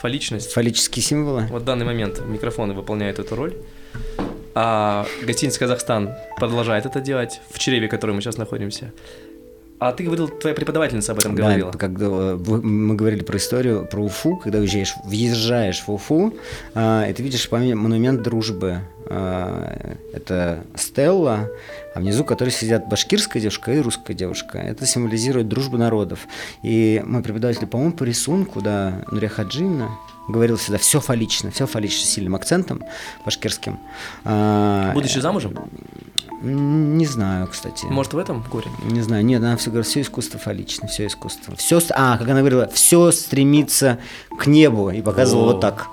фаличность. Фаллические символы. Вот в данный момент микрофоны выполняют эту роль. А гостиница «Казахстан» продолжает это делать в чреве, в котором мы сейчас находимся. А ты говорил, твоя преподавательница об этом говорила. Да, когда э, мы говорили про историю, про Уфу, когда уезжаешь, въезжаешь в Уфу, а, и ты видишь монумент дружбы. А, это стелла, а внизу которой сидят башкирская девушка и русская девушка. Это символизирует дружбу народов. И мой преподаватель, по-моему, по рисунку, да, Нурия Хаджина, говорил всегда, все фаллично, все фаллично, с сильным акцентом башкирским. А, Будучи замужем? Не знаю, кстати. Может, в этом горе? Не знаю, нет, она все говорит, все искусство фаллично, все искусство. Все, а, как она говорила, все стремится к небу и показывала О. вот так.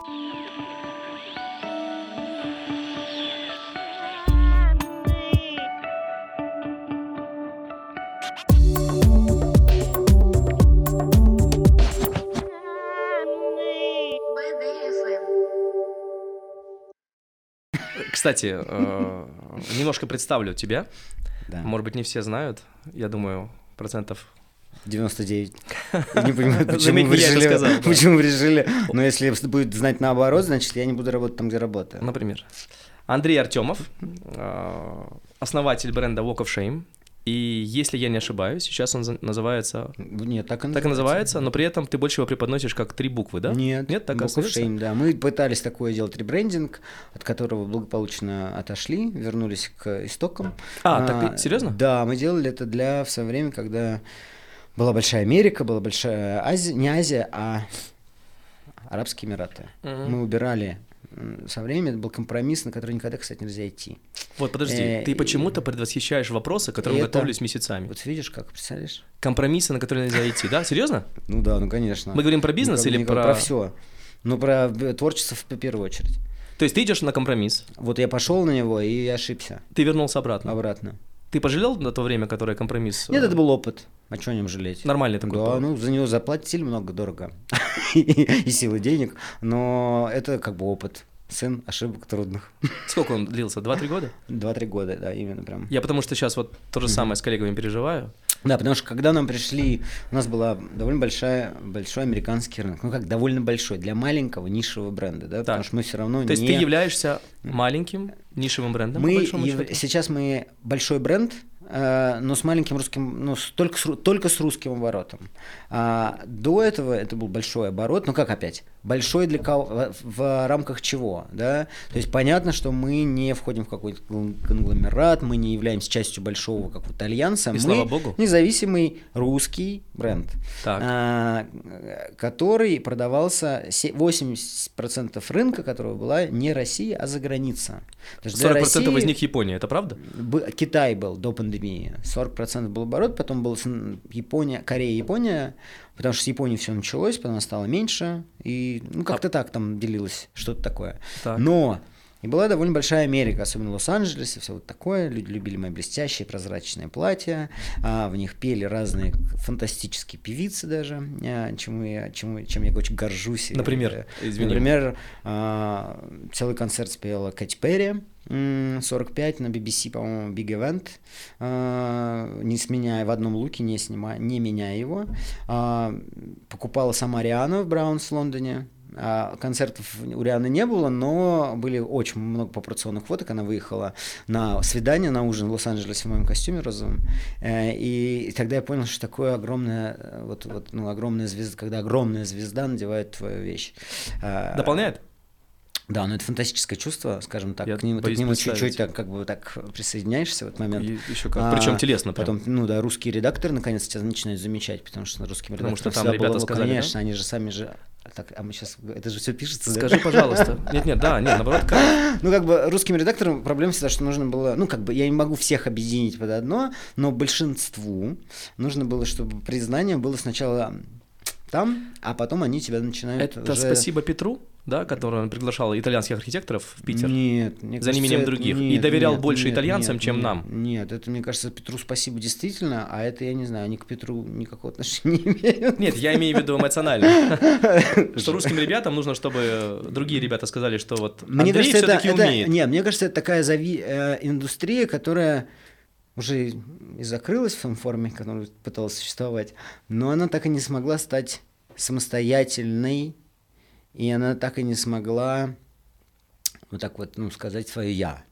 Кстати, э, немножко представлю тебя. Да. Может быть, не все знают. Я думаю, процентов 99. Я не понимаю, почему Заметь, вы решили, сказал, да. почему вы решили. Но если будет знать наоборот, значит, я не буду работать там, где работаю. Например, Андрей Артемов, э, основатель бренда Walk of Shame. И если я не ошибаюсь, сейчас он называется... Нет, так и Так и называется, но при этом ты больше его преподносишь как три буквы, да? Нет, Нет, так of остается? Shame, да. Мы пытались такое делать ребрендинг, от которого благополучно отошли, вернулись к истокам. А, так и- серьезно? Да, мы делали это для в свое время, когда была большая Америка, была большая Азия, не Азия, а Арабские Эмираты. Мгм. Мы убирали со временем, это был компромисс, на который никогда, кстати, нельзя идти. Вот подожди, Э, ты почему-то предвосхищаешь вопросы, к которым это- готовлюсь месяцами. Вот видишь, как, представляешь? Компромиссы, на которые нельзя идти, да? Серьезно? Ну да, ну конечно. Мы говорим про бизнес Никак- или про- Про все. Ну, про э, творчество в первую очередь. То есть ты идешь на компромисс, Вот я пошел на него и ошибся ты вернулся обратно. обратно. Ты пожалел на то время, которое компромисс? Нет, э, это был опыт. А о нем жалеть? Нормальный такой Да, был. ну за него заплатили много, дорого. И силы денег. Но это как бы опыт. Сын ошибок трудных. Сколько он длился? Два-три года? Два-три года, да, именно прям. Я потому что сейчас вот то же самое с коллегами переживаю. Да, потому что когда нам пришли, у нас была довольно большая, большой американский рынок. Ну как, довольно большой, для маленького нишевого бренда, да, потому Так. что мы все равно То есть не... ты являешься маленьким нишевым брендом, Мы яв- сейчас мы большой бренд, но с маленьким русским, ну, с- только, с, только с русским оборотом. А до этого это был большой оборот, ну как опять, большой для кого, в, в рамках чего, да? То есть понятно, что мы не входим в какой-то кон- конгломерат, мы не являемся частью большого какого-то альянса, И мы слава богу. независимый русский бренд, Так. а, э, который продавался се- 80% рынка, которого была не Россия, а за граница. То есть для 40% России- из них Япония, это правда? Китай был до пандемии, 40% был оборот, потом был Япония, Корея, Япония, потому что с Японии все началось, потом она стала меньше, и ну как-то так там делилось, что-то такое. Так. Но и была довольно большая Америка, особенно Лос-Анджелес, и все вот такое. Люди любили мои блестящие прозрачные платья, а, в них пели разные фантастические певицы даже, а, чему я, чему, чем я очень горжусь. Например? э, Извини. Например, а, целый концерт спела Кэти Перри, м, 45 на BBC, по-моему, Big Event, а, не сменяя в одном луке, не, снимая, не меняя его. А, Покупала сама Риана в Браунс в Лондоне. А, Концертов у Рианы не было, но были очень много попрационных фоток. Она выехала на свидание, на ужин в Лос-Анджелесе в моем костюме розовом. Э, И тогда я понял, что такое огромная, э, вот, вот, ну, огромная звезда, когда огромная звезда надевает твою вещь. А, Дополняет? Да, но это фантастическое чувство, скажем так. Я к нему, ты к нему чуть-чуть так, как бы так присоединяешься в этот момент. И еще как. Причем телесно прям. Потом, ну да, русские редакторы наконец тебя начинают замечать, потому что русским Потому редакторам что там ребята было, ну, сказали, да? конечно, они же сами же... Так, а мы сейчас... Это же все пишется, да? Скажи, пожалуйста. Нет, нет, да, нет, наоборот, как? Ну, как бы русским редакторам проблема всегда, что нужно было, ну, как бы я не могу всех объединить под одно, но большинству нужно было, чтобы признание было сначала там, а потом они тебя начинают Это уже- спасибо Петру, да, который он приглашал итальянских архитекторов в Питер. Нет, мне За неимением других. И нет, доверял нет, больше нет, итальянцам, нет, чем нет, нам. Нет, это, мне кажется, Петру спасибо действительно, а это, я не знаю, они к Петру никакого отношения не имеют. Нет, я имею в виду эмоционально. Что русским ребятам нужно, чтобы другие ребята сказали, что вот Андрей все-таки умеет. нет, мне кажется, это такая э, индустрия, которая уже и закрылась в том форме, которая пыталась существовать, но она так и не смогла стать самостоятельной и она так и не смогла вот так вот, ну, сказать свое «я».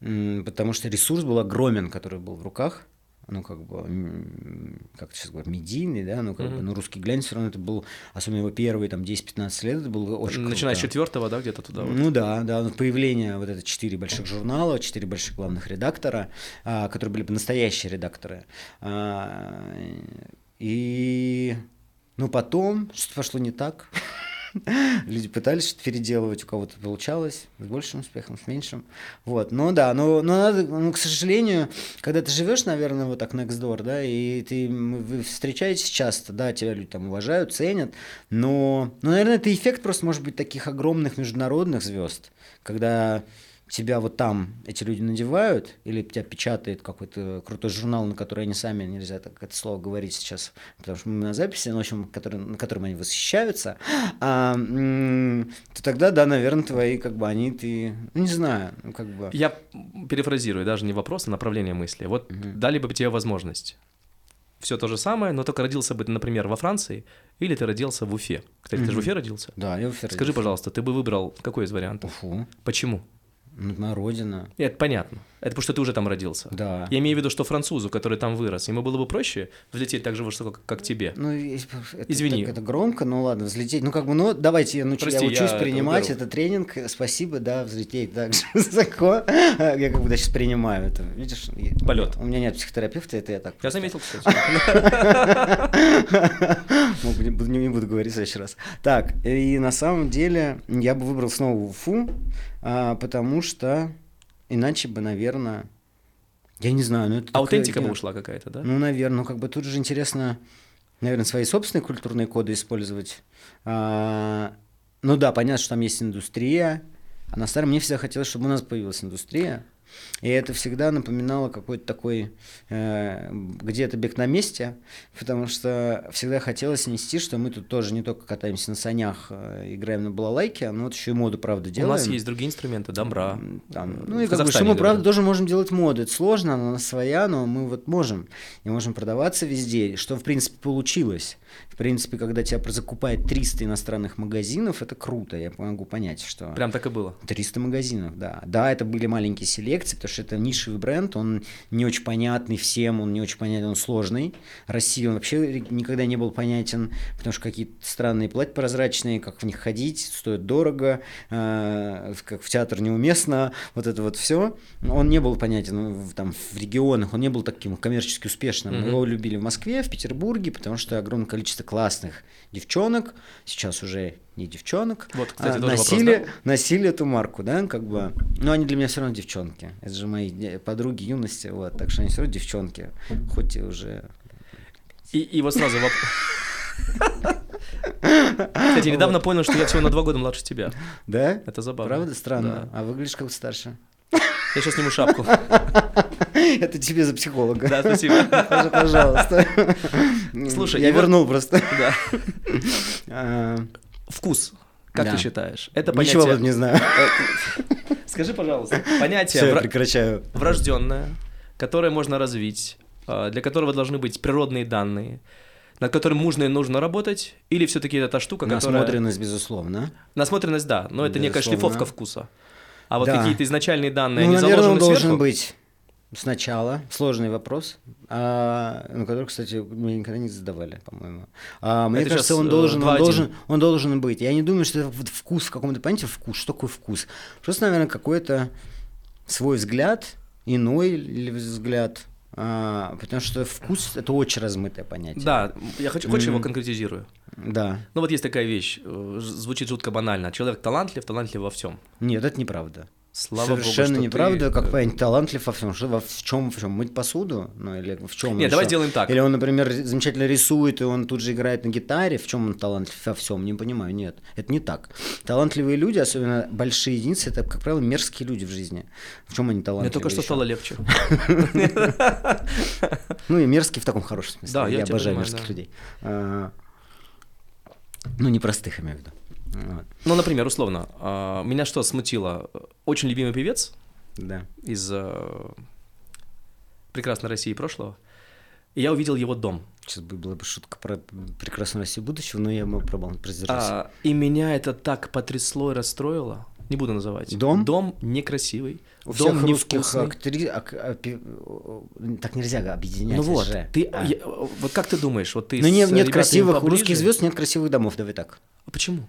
Потому что ресурс был огромен, который был в руках, ну, как бы, как сейчас говорят, медийный, да, ну, как mm-hmm. бы, ну, русский глянец все равно это был, особенно его первые, там, 10-15 лет, это было очень Начиная с четвертого, да, где-то туда? Вот. Ну, да, да, появление вот это четыре больших журнала, четыре больших главных редактора, а, которые были бы настоящие редакторы. А, и, ну, потом что-то пошло не так. Люди пытались что-то переделывать, у кого-то получалось, с большим успехом, с меньшим. Вот, но да, но, но надо, ну, к сожалению, когда ты живешь, наверное, вот так next door, да, и ты, вы встречаетесь часто, да, тебя люди там уважают, ценят, но, ну, наверное, это эффект просто может быть таких огромных международных звезд, когда тебя вот там эти люди надевают, или тебя печатает какой-то крутой журнал, на который они сами, нельзя так это слово говорить сейчас, потому что мы на записи, но, в общем, который, на котором они восхищаются, а, то тогда, да, наверное, твои, как бы, они, ты, ну, не знаю, ну, как бы... Я перефразирую, даже не вопрос, а направление мысли. Вот угу. дали бы тебе возможность все то же самое, но только родился бы, например, во Франции, или ты родился в Уфе. Кстати, mm ты же в Уфе родился? Да, я в Уфе Скажи, родился. пожалуйста, ты бы выбрал какой из вариантов? Уфу. Почему? Моя родина. Это понятно. Это потому что ты уже там родился. Да. Я имею в виду, что французу, который там вырос, ему было бы проще взлететь так же высоко, как тебе. Ну, это, Извини. Это, это громко, ну ладно, взлететь. Ну, как бы, ну, давайте, я, научу, Прости, я учусь я принимать это, это тренинг. Спасибо, да, взлететь так же высоко. Я как бы да, сейчас принимаю это. Видишь? Полет. У меня нет психотерапевта, это я так. Я заметил, кстати. Не буду говорить в следующий раз. Так, и на самом деле я бы выбрал снова Уфу, а, потому что иначе бы, наверное, я не знаю, ну это аутентика такая, бы ушла какая-то, да? Ну, наверное, ну как бы тут же интересно, наверное, свои собственные культурные коды использовать. А, ну да, понятно, что там есть индустрия, а на старом мне всегда хотелось, чтобы у нас появилась индустрия. И это всегда напоминало какой-то такой э, где-то бег на месте, потому что всегда хотелось нести, что мы тут тоже не только катаемся на санях, э, играем на балалайке, но вот еще и моду, правда, делаем. У нас есть другие инструменты, домбра. Там, ну и как бы, что мы, правда, тоже можем делать моду. Это сложно, она своя, но мы вот можем. И можем продаваться везде, что, в принципе, получилось. В принципе, когда тебя закупает 300 иностранных магазинов, это круто, я могу понять, что... Прям так и было. 300 магазинов, да. Да, это были маленькие селекции, потому что это нишевый бренд, он не очень понятный всем, он не очень понятен, он сложный. России он вообще никогда не был понятен, потому что какие-то странные платья прозрачные, как в них ходить, стоят дорого, э, как в театр неуместно, вот это вот все. Он не был понятен в, там, в регионах, он не был таким коммерчески успешным. Mm-hmm. Его любили в Москве, в Петербурге, потому что огромное количество классных девчонок, сейчас уже не девчонок, вот, кстати, а, носили, вопрос, да? носили эту марку, да, как бы. Но они для меня все равно девчонки. Это же мои подруги юности, вот, так что они все равно девчонки, хоть и уже. И, и вот сразу вопрос. Кстати, недавно понял, что я всего на два года младше тебя. Да? Это забавно. Правда? Странно. А выглядишь как старше. Я сейчас сниму шапку. Это тебе за психолога. Да, спасибо. Пожалуйста. Слушай, я вернул просто. А, Вкус. Как да. ты считаешь? Это понятие... Ничего не знаю. Скажи, пожалуйста, понятие Все, вра... прекращаю. врожденное, которое можно развить, а, для которого должны быть природные данные, над которым можно и нужно работать, или все-таки это та штука, которая... Насмотренность, безусловно. Насмотренность, да, но это некая шлифовка вкуса. А вот да. какие-то изначальные данные, ну, они наверное, заложены он должен сверху? быть сначала. Сложный вопрос, а, на который, кстати, мне никогда не задавали, по-моему. А, мне Это кажется, он должен, он, должен, он должен быть. Я не думаю, что это вкус в каком-то, понимаете, вкус. Что такое вкус? Просто, наверное, какой-то свой взгляд, иной взгляд, а, потому что вкус это очень размытое понятие. Да, я хочу, хочешь mm-hmm. его конкретизирую? Да. Ну вот есть такая вещь, э, звучит жутко банально. Человек талантлив, талантлив во всем. Нет, это неправда. Слава Совершенно Богу, неправда, ты... как понять, талантлив во всем. Что, во в чем, в чем? Мыть посуду? Ну, или в чем? Нет, давай сделаем так. Или он, например, замечательно рисует, и он тут же играет на гитаре. В чем он талантлив во всем? Не понимаю, нет. Это не так. Талантливые люди, особенно большие единицы, это, как правило, мерзкие люди в жизни. В чем они талантливые? Мне только что стало легче. Ну и мерзкие в таком хорошем смысле. Да, я обожаю мерзких людей. А, ну, непростых, имею в виду. Ну, например, условно, а, меня что смутило? Очень любимый певец да. из э, прекрасной России прошлого и я увидел его дом. Сейчас бы была бы шутка про прекрасную Россию будущего, но я могу пробовал продержаться. А, и меня это так потрясло и расстроило. Не буду называть. Дом? Дом некрасивый. У дом всех русских невкусный. актрис... ак- а, пи- так нельзя объединять Ну вот, же. ты, А. я- вот как ты думаешь, вот ты Ну нет, нет красивых, у поближе? русских звезд нет красивых домов, давай так. А почему?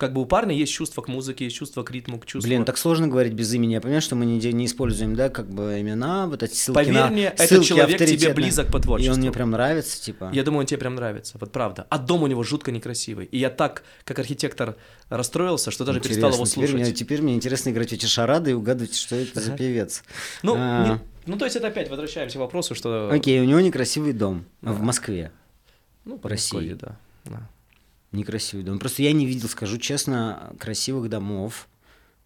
Как бы у парня есть чувство к музыке, есть чувство к ритму, к чувству... Блин, так сложно говорить без имени. Я понимаю, что мы не, не используем, да, как бы имена, вот эти ссылки Поверь на мне, этот человек тебе близок по И творчеству. он мне прям нравится, типа. Я думаю, он тебе прям нравится, вот правда. А дом у него жутко некрасивый. И я так, как архитектор, расстроился, что даже перестал его Интересно. Теперь слушать. мне, теперь мне интересно играть в эти шарады и угадывать, что это за певец. Ну, А. не- ну, то есть это опять возвращаемся к вопросу, что... Окей, у него некрасивый дом в Ага. Москве. Ну, в России. Подмосковье, да. да. Некрасивый дом. Просто я не видел, скажу честно, красивых домов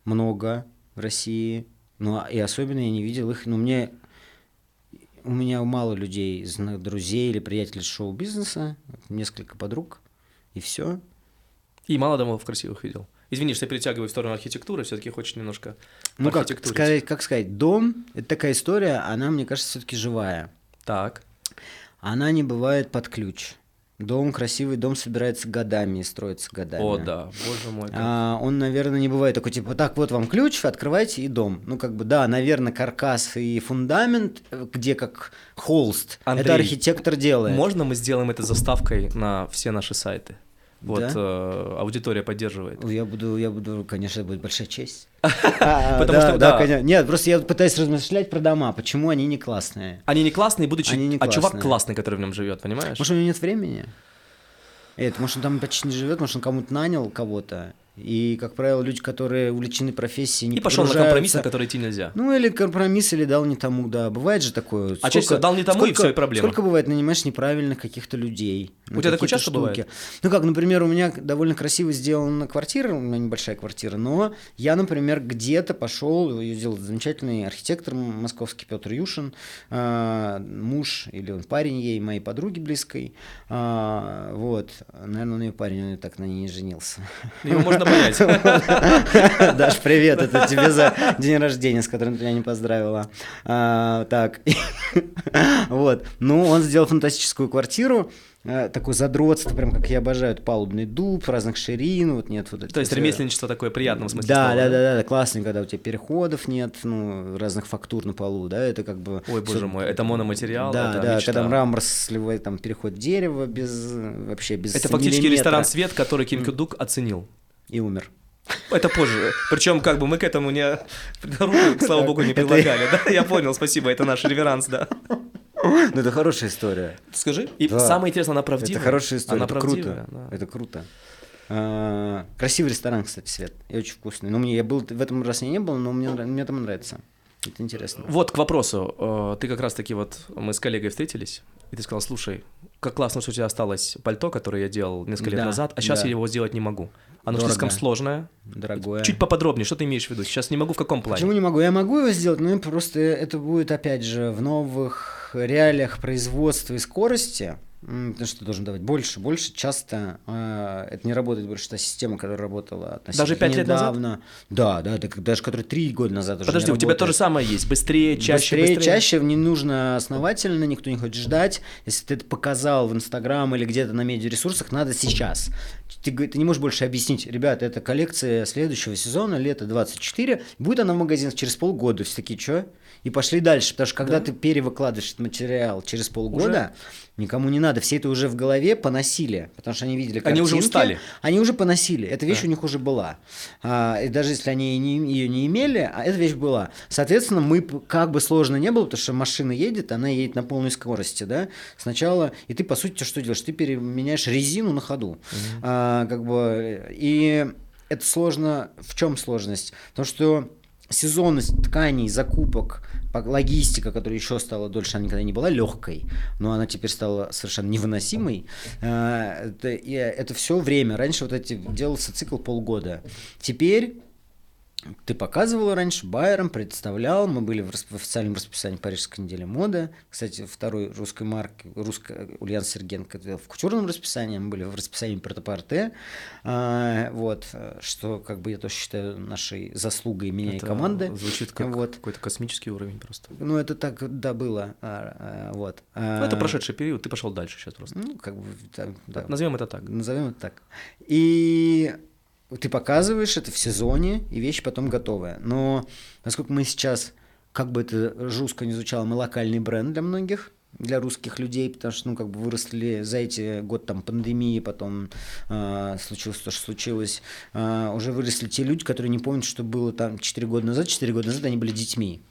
много в России. Ну, и особенно я не видел их. Ну, мне у меня мало людей, друзей или приятелей из шоу-бизнеса, несколько подруг, и все. И мало домов красивых видел. Извини, что я перетягиваю в сторону архитектуры, все-таки хочешь немножко Ну, как сказать, как сказать, дом – это такая история, она, мне кажется, все-таки живая. Так. Она не бывает под ключ. Дом, красивый дом собирается годами и строится годами. О, да, боже мой. как- А, он, наверное, не бывает такой, типа, так, вот вам ключ, открывайте и дом. Ну, как бы, да, наверное, каркас и фундамент, э, где как холст, Андрей, это архитектор делает. Можно мы сделаем это заставкой на все наши сайты? Вот Да? э, аудитория поддерживает. Я буду, я буду, конечно, это будет большая честь. А, Потому что, да, конечно. Нет, просто я пытаюсь размышлять про дома, почему они не классные. Они не классные, будучи... А чувак классный, который в нем живет, понимаешь? Может, у него нет времени? Это, может, он там почти не живет, может, он кому-то нанял кого-то. И, как правило, люди, которые увлечены профессией, не И пошел на компромисс, на который идти нельзя. Ну, или компромисс, или дал не тому, да. Бывает же такое. А чаще всего дал не тому, и всё, и проблема. Сколько бывает, нанимаешь неправильных каких-то людей. У тебя такое часто бывает? Ну как, например, у меня довольно красиво сделана квартира, у меня небольшая квартира, но я, например, где-то пошел, ее сделал замечательный архитектор московский Петр Юшин, а, муж или он парень ей, моей подруги близкой. А, вот, наверное, он ее парень, он и так на ней не женился. Его можно понять. Даш, привет, это тебе за день рождения, с которым ты меня не поздравила. А, так, вот. Ну, он сделал фантастическую квартиру, э, такое задротство, прям как я обожаю, палубный дуб, разных ширин, вот нет вот То есть ремесленничество такое приятное в смысле Да, слова, да, да, да, классно, когда у тебя переходов нет, ну, разных фактур на полу, да, это как бы... Ой, боже мой, это мономатериал, Да, да, мечта. когда мрамор сливает, там, переход дерева без, вообще без Это фактически ресторан «Свет», который Ким Кюдук оценил. И умер. Это позже. Причем, как бы мы к этому не руку, слава богу, не прилагали. Да, я понял, спасибо, это наш реверанс, да. Ну, это хорошая история. Скажи. И Да. самое интересное, она правдивая. Это хорошая история, Она это правдивая, круто. да. Это круто. А, Красивый ресторан, кстати, Свет. И очень вкусный. Ну, мне я был в этом раз я не был, но мне, мне там нравится. Это интересно. Вот к вопросу. Э, Ты как раз-таки вот, мы с коллегой встретились, и ты сказал, слушай, как классно, что у тебя осталось пальто, которое я делал несколько лет Да, назад, а сейчас да. я его сделать не могу. Оно Дорого. слишком сложное. Дорогое. Чуть поподробнее, что ты имеешь в виду? Сейчас не могу, в каком плане? Почему не могу? Я могу его сделать, но просто это будет, опять же, в новых реалиях производства и скорости. Потому что ты должен давать больше, больше. Часто э, это не работает больше та система, которая работала относительно Даже пять лет назад? недавно. Да, да, это как- даже который три года назад уже Подожди, у тебя то же работает. самое есть. Быстрее, чаще, быстрее, быстрее. чаще, не нужно основательно, никто не хочет ждать. Если ты это показал в Инстаграм или где-то на медиаресурсах, надо сейчас. Ты, ты не можешь больше объяснить, ребята, это коллекция следующего сезона, лето 24, будет она в магазинах через полгода. Все такие, что? И пошли дальше, потому что когда ты перевыкладываешь этот материал через полгода, никому не надо, все это уже в голове поносили, потому что они видели Они уже картинки, устали. Они уже поносили, эта вещь Да. у них уже была. А, и даже если они ее не имели, а эта вещь была. Соответственно, мы, как бы сложно не было, потому что машина едет, она едет на полной скорости, да, сначала, и ты, по сути, что делаешь? Ты переменяешь резину на ходу. А, как бы, и это сложно, в чем сложность? Потому что сезонность тканей, закупок, по- логистика, которая еще стала дольше, она никогда не была легкой, но она теперь стала совершенно невыносимой. Э, Это, и это все время. Раньше вот эти делался цикл полгода. Теперь ты показывал раньше, Байером представлял, мы были в, в официальном расписании Парижской недели моды. Кстати, второй русской марки, русская Ульяна Сергенко в культурном расписании, мы были в расписании Протопарте. А, вот, что как бы я тоже считаю нашей заслугой меня Это и команды. Звучит как Вот. какой-то космический уровень просто. Ну, это так, да, было. а, а, вот. Ну, это А, прошедший период, ты пошел дальше сейчас просто. Ну, как бы, да, да. Назовем это так. Назовем это так. И ты показываешь это в сезоне, и вещь потом готовая. Но насколько мы сейчас, как бы это жестко не звучало, мы локальный бренд для многих, для русских людей, потому что, ну, как бы выросли за эти год там пандемии, потом а, случилось то, что случилось, а, уже выросли те люди, которые не помнят, что было там 4 года назад. 4 года назад они были детьми.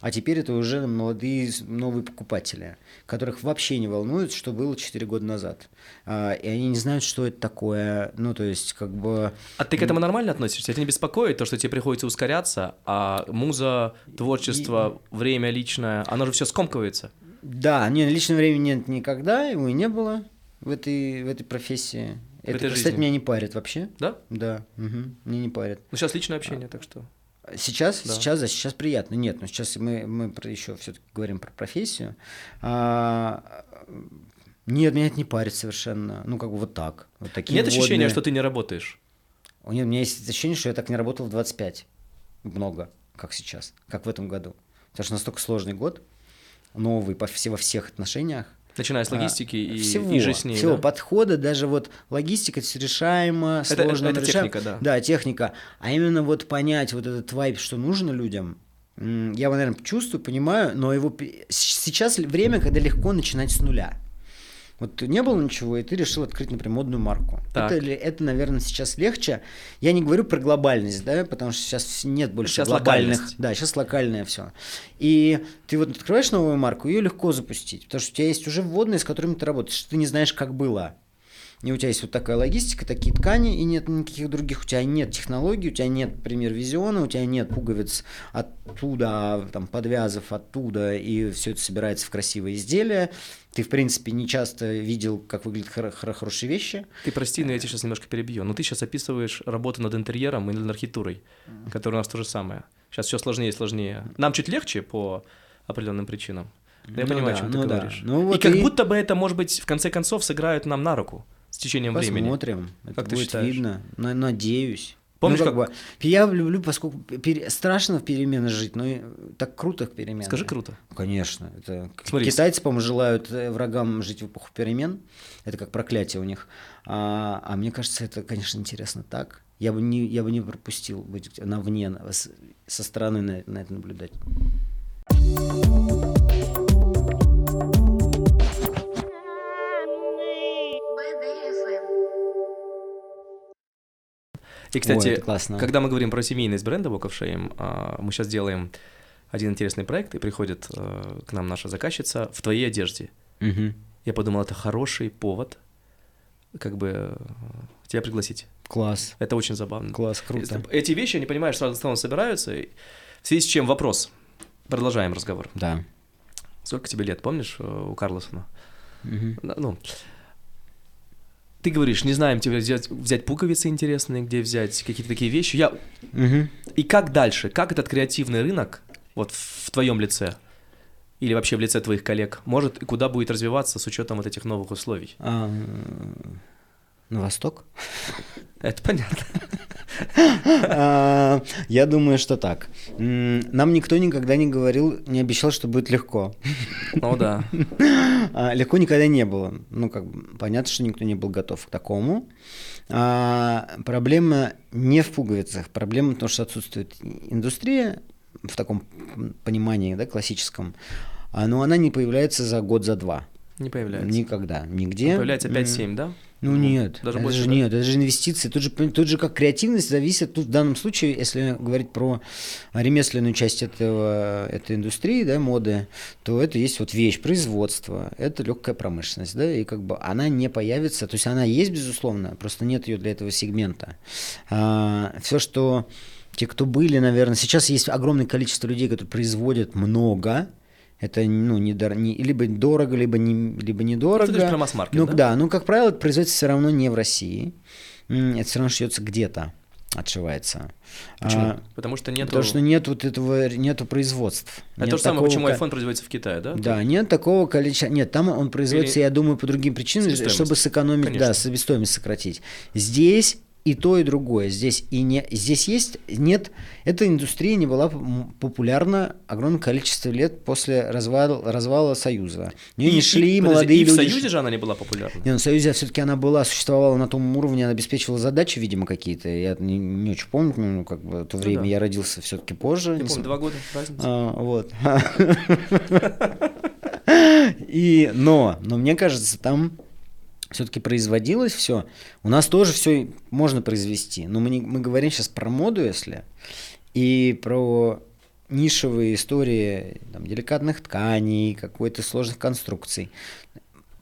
А теперь это уже молодые новые покупатели, которых вообще не волнует, что было 4 года назад. А, и они не знают, что это такое. Ну, то есть, как бы... А ты к этому нормально относишься? Это не беспокоит, то, что тебе приходится ускоряться, а муза, творчество, время личное, оно же все скомкивается. Да, не, личного времени нет никогда, его и не было в этой, в этой профессии. Это, этой кстати, жизни. меня не парит вообще. Да? Да, мгм, меня не парит. Ну, сейчас личное общение, так что... Сейчас, Да. сейчас, да, сейчас приятно. Нет, но сейчас мы, мы еще все-таки говорим про профессию. А, нет, меня это не парит совершенно. Ну, как бы вот так. Вот такие Нет ощущения, вводные. что ты не работаешь? Меня, у меня есть ощущение, что я так не работал в 25. Много, как сейчас, как в этом году. Потому что настолько сложный год, новый по, все, во всех отношениях. Начиная с А, логистики и, всего, и же с ней, всего да? подхода, даже вот логистика, это все решаемо, Это- сложно. это но решаемо. техника, да. Да, техника. А именно вот понять вот этот вайп, что нужно людям, я его, наверное, чувствую, понимаю, но его сейчас время, когда легко начинать с нуля. Вот не было ничего, и ты решил открыть, например, модную марку. Так. Это, это, наверное, сейчас легче. Я не говорю про глобальность, да, потому что сейчас нет больше Сейчас глобальных. локальность. Да, сейчас локальное все. И ты вот открываешь новую марку, ее легко запустить, потому что у тебя есть уже вводные, с которыми ты работаешь. Ты не знаешь, как было. И у тебя есть вот такая логистика, такие ткани, и нет никаких других. У тебя нет технологий, у тебя нет, например, визиона, у тебя нет пуговиц оттуда, там, подвязов оттуда, и все это собирается в красивое изделие. Ты, в принципе, не часто видел, как выглядят хоро- хоро- хорошие вещи. Ты прости, но я тебя сейчас немножко перебью. Но ты сейчас описываешь работу над интерьером и над архитектурой, которая у нас то же самое. Сейчас все сложнее и сложнее. Нам чуть легче по определенным причинам. Но я Ну понимаю, да, о чем ты ну да. говоришь. Ну и вот как и- будто бы это, может быть, в конце концов сыграет нам на руку с течением времени. Посмотрим. Это Как ты будет считаешь? видно. На- надеюсь. Помнишь, ну, как, как- бы, я люблю, поскольку пере- страшно в перемены жить, но и так круто в перемены. Скажи круто. Конечно. Это... Смотри, Китайцы, по-моему, желают э, врагам жить в эпоху перемен. Это как проклятие у них. А, а мне кажется, это, конечно, интересно так. Я бы не, я бы не пропустил быть на вне, со стороны на, на это наблюдать. И, кстати, Ой, классно. когда мы говорим про семейность бренда Walk of Shame, а, мы сейчас делаем один интересный проект, и приходит э, к нам наша заказчица в твоей одежде. Мгм. Я подумал, это хороший повод, как бы тебя пригласить. Класс. Это очень забавно. Класс, круто. Эти вещи, они, понимаешь, сразу с тобой собираются. и В связи с чем вопрос. Продолжаем разговор. Да. Сколько тебе лет, помнишь, э, у Карлосона? Да, Ну, ты говоришь, не знаем тебе взять, взять пуговицы интересные, где взять какие-то такие вещи. Я... Мгм. И как дальше? Как этот креативный рынок, вот в твоем лице, или вообще в лице твоих коллег, может и куда будет развиваться с учетом вот этих новых условий? А, на восток? Это понятно. А, Я думаю, что так. Нам никто никогда не говорил, не обещал, что будет легко. Ну да. А, Легко никогда не было. Ну, как бы, понятно, что никто не был готов к такому. А, Проблема не в пуговицах. Проблема в том, что отсутствует индустрия в таком понимании, да, классическом. Но она не появляется за год, за два. Не появляется. Никогда. Нигде. Появляется М, 5-7, да? Ну нет, Даже это больше, же да? нет, это же инвестиции. Тут же, тут же как креативность зависит, тут в данном случае, если говорить про ремесленную часть этого, этой индустрии, да, моды, то это есть вот вещь, производство, это легкая промышленность, да, и как бы она не появится, то есть она есть, безусловно, просто нет ее для этого сегмента. все, что те, кто были, наверное, сейчас есть огромное количество людей, которые производят много, это ну, не, дор- не- либо дорого, либо, не, либо недорого. Ты говоришь про масс-маркет, ну, да? да, ну, как правило, это производится все равно не в России. Это все равно шьется где-то. отшивается. Почему? А, Потому что нету... Потому что нет вот этого, нету производств. Это нет то же самое, почему iPhone производится в Китае, да? Да, нет такого количества. Нет, там он производится, Или- я думаю, по другим причинам, чтобы сэкономить, Конечно. да, себестоимость сократить. Здесь и то, и другое. Здесь и не, здесь есть, нет, эта индустрия не была популярна огромное количество лет после развала, развала Союза. В И- не и- шли подожди, молодые и в люди. Союзе же она не была популярна. Не, ну, в Союзе все-таки она была, существовала на том уровне, она обеспечивала задачи, видимо, какие-то. Я не, не очень помню, ну, как бы, то время да. я родился все-таки позже. Я помню, см- два года разница. а, вот. И, но, но мне кажется, там все-таки производилось все. У нас тоже все можно произвести. Но мы, не, мы говорим сейчас про моду, если, и про нишевые истории там, деликатных тканей, какой-то сложных конструкций.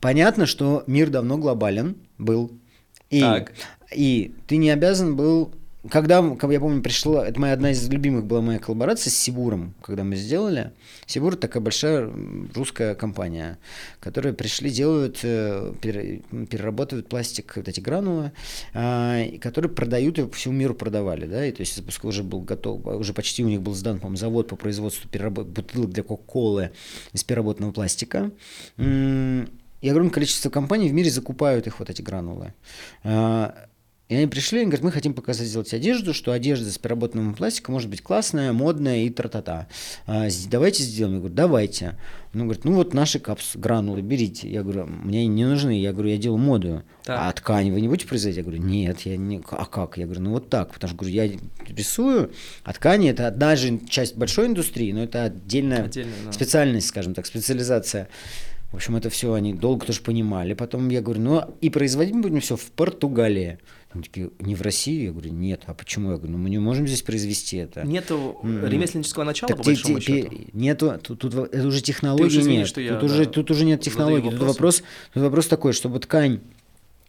Понятно, что мир давно глобален был. И, Так. и ты не обязан был когда, я помню, пришла, это моя одна из любимых была моя коллаборация с Сибуром, когда мы сделали. Сибур такая большая русская компания, которая пришли, делают, э, пере- перерабатывают пластик, вот эти гранулы, а, которые продают, и по всему миру продавали, да, и то есть запуск уже был готов, уже почти у них был сдан, по-моему, завод по производству переработ- бутылок для Кока-Колы из переработанного пластика. И огромное количество компаний в мире закупают их вот эти гранулы. И они пришли и говорят, мы хотим показать, сделать одежду, что одежда с переработанным пластиком может быть классная, модная и тра-та-та. А, давайте сделаем. Я говорю, давайте. Он говорит, ну вот наши капс, гранулы, берите. Я говорю, мне они не нужны. Я говорю, я делаю моду. Так. А ткань вы не будете производить? Я говорю, нет, я не... А как? Я говорю, ну вот так. Потому что говорю, я рисую, а ткани это одна же часть большой индустрии, но это отдельная Отдельно, да. специальность, скажем так, специализация. В общем, это все они долго тоже понимали. Потом я говорю, ну и производить мы будем все в Португалии. Они такие, не в России? Я говорю, нет. А почему? Я говорю, ну мы не можем здесь произвести это. Нету М. ремесленнического начала, Так по большому те- счету. Нету, тут, тут это уже технологии уже извини, нет. что я, тут, уже, да, тут уже нет технологий. Тут вопрос, тут вопрос такой, чтобы ткань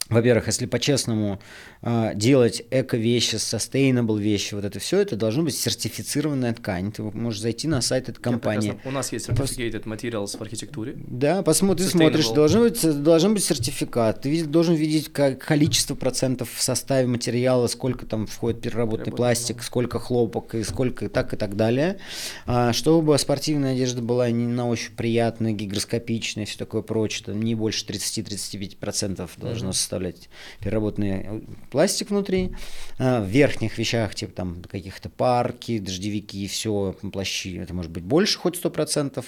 во-первых, если по-честному а, делать эко-вещи, sustainable вещи, вот это все, это должно быть сертифицированная ткань. Ты можешь зайти на сайт этой компании. У нас есть certificated materials в архитектуре. Да, посмотри, смотришь, должен быть, должен быть сертификат. Ты должен видеть как количество процентов в составе материала, сколько там входит переработанный пластик, сколько хлопок и сколько так и так далее. А, чтобы спортивная одежда была не на ощупь приятная, гигроскопичная, все такое прочее, там не больше 30-35% должно Мгм. Составлять переработанный э, пластик внутри. А, в верхних вещах, типа там каких-то парки, дождевики, все, плащи, это может быть больше хоть 100%,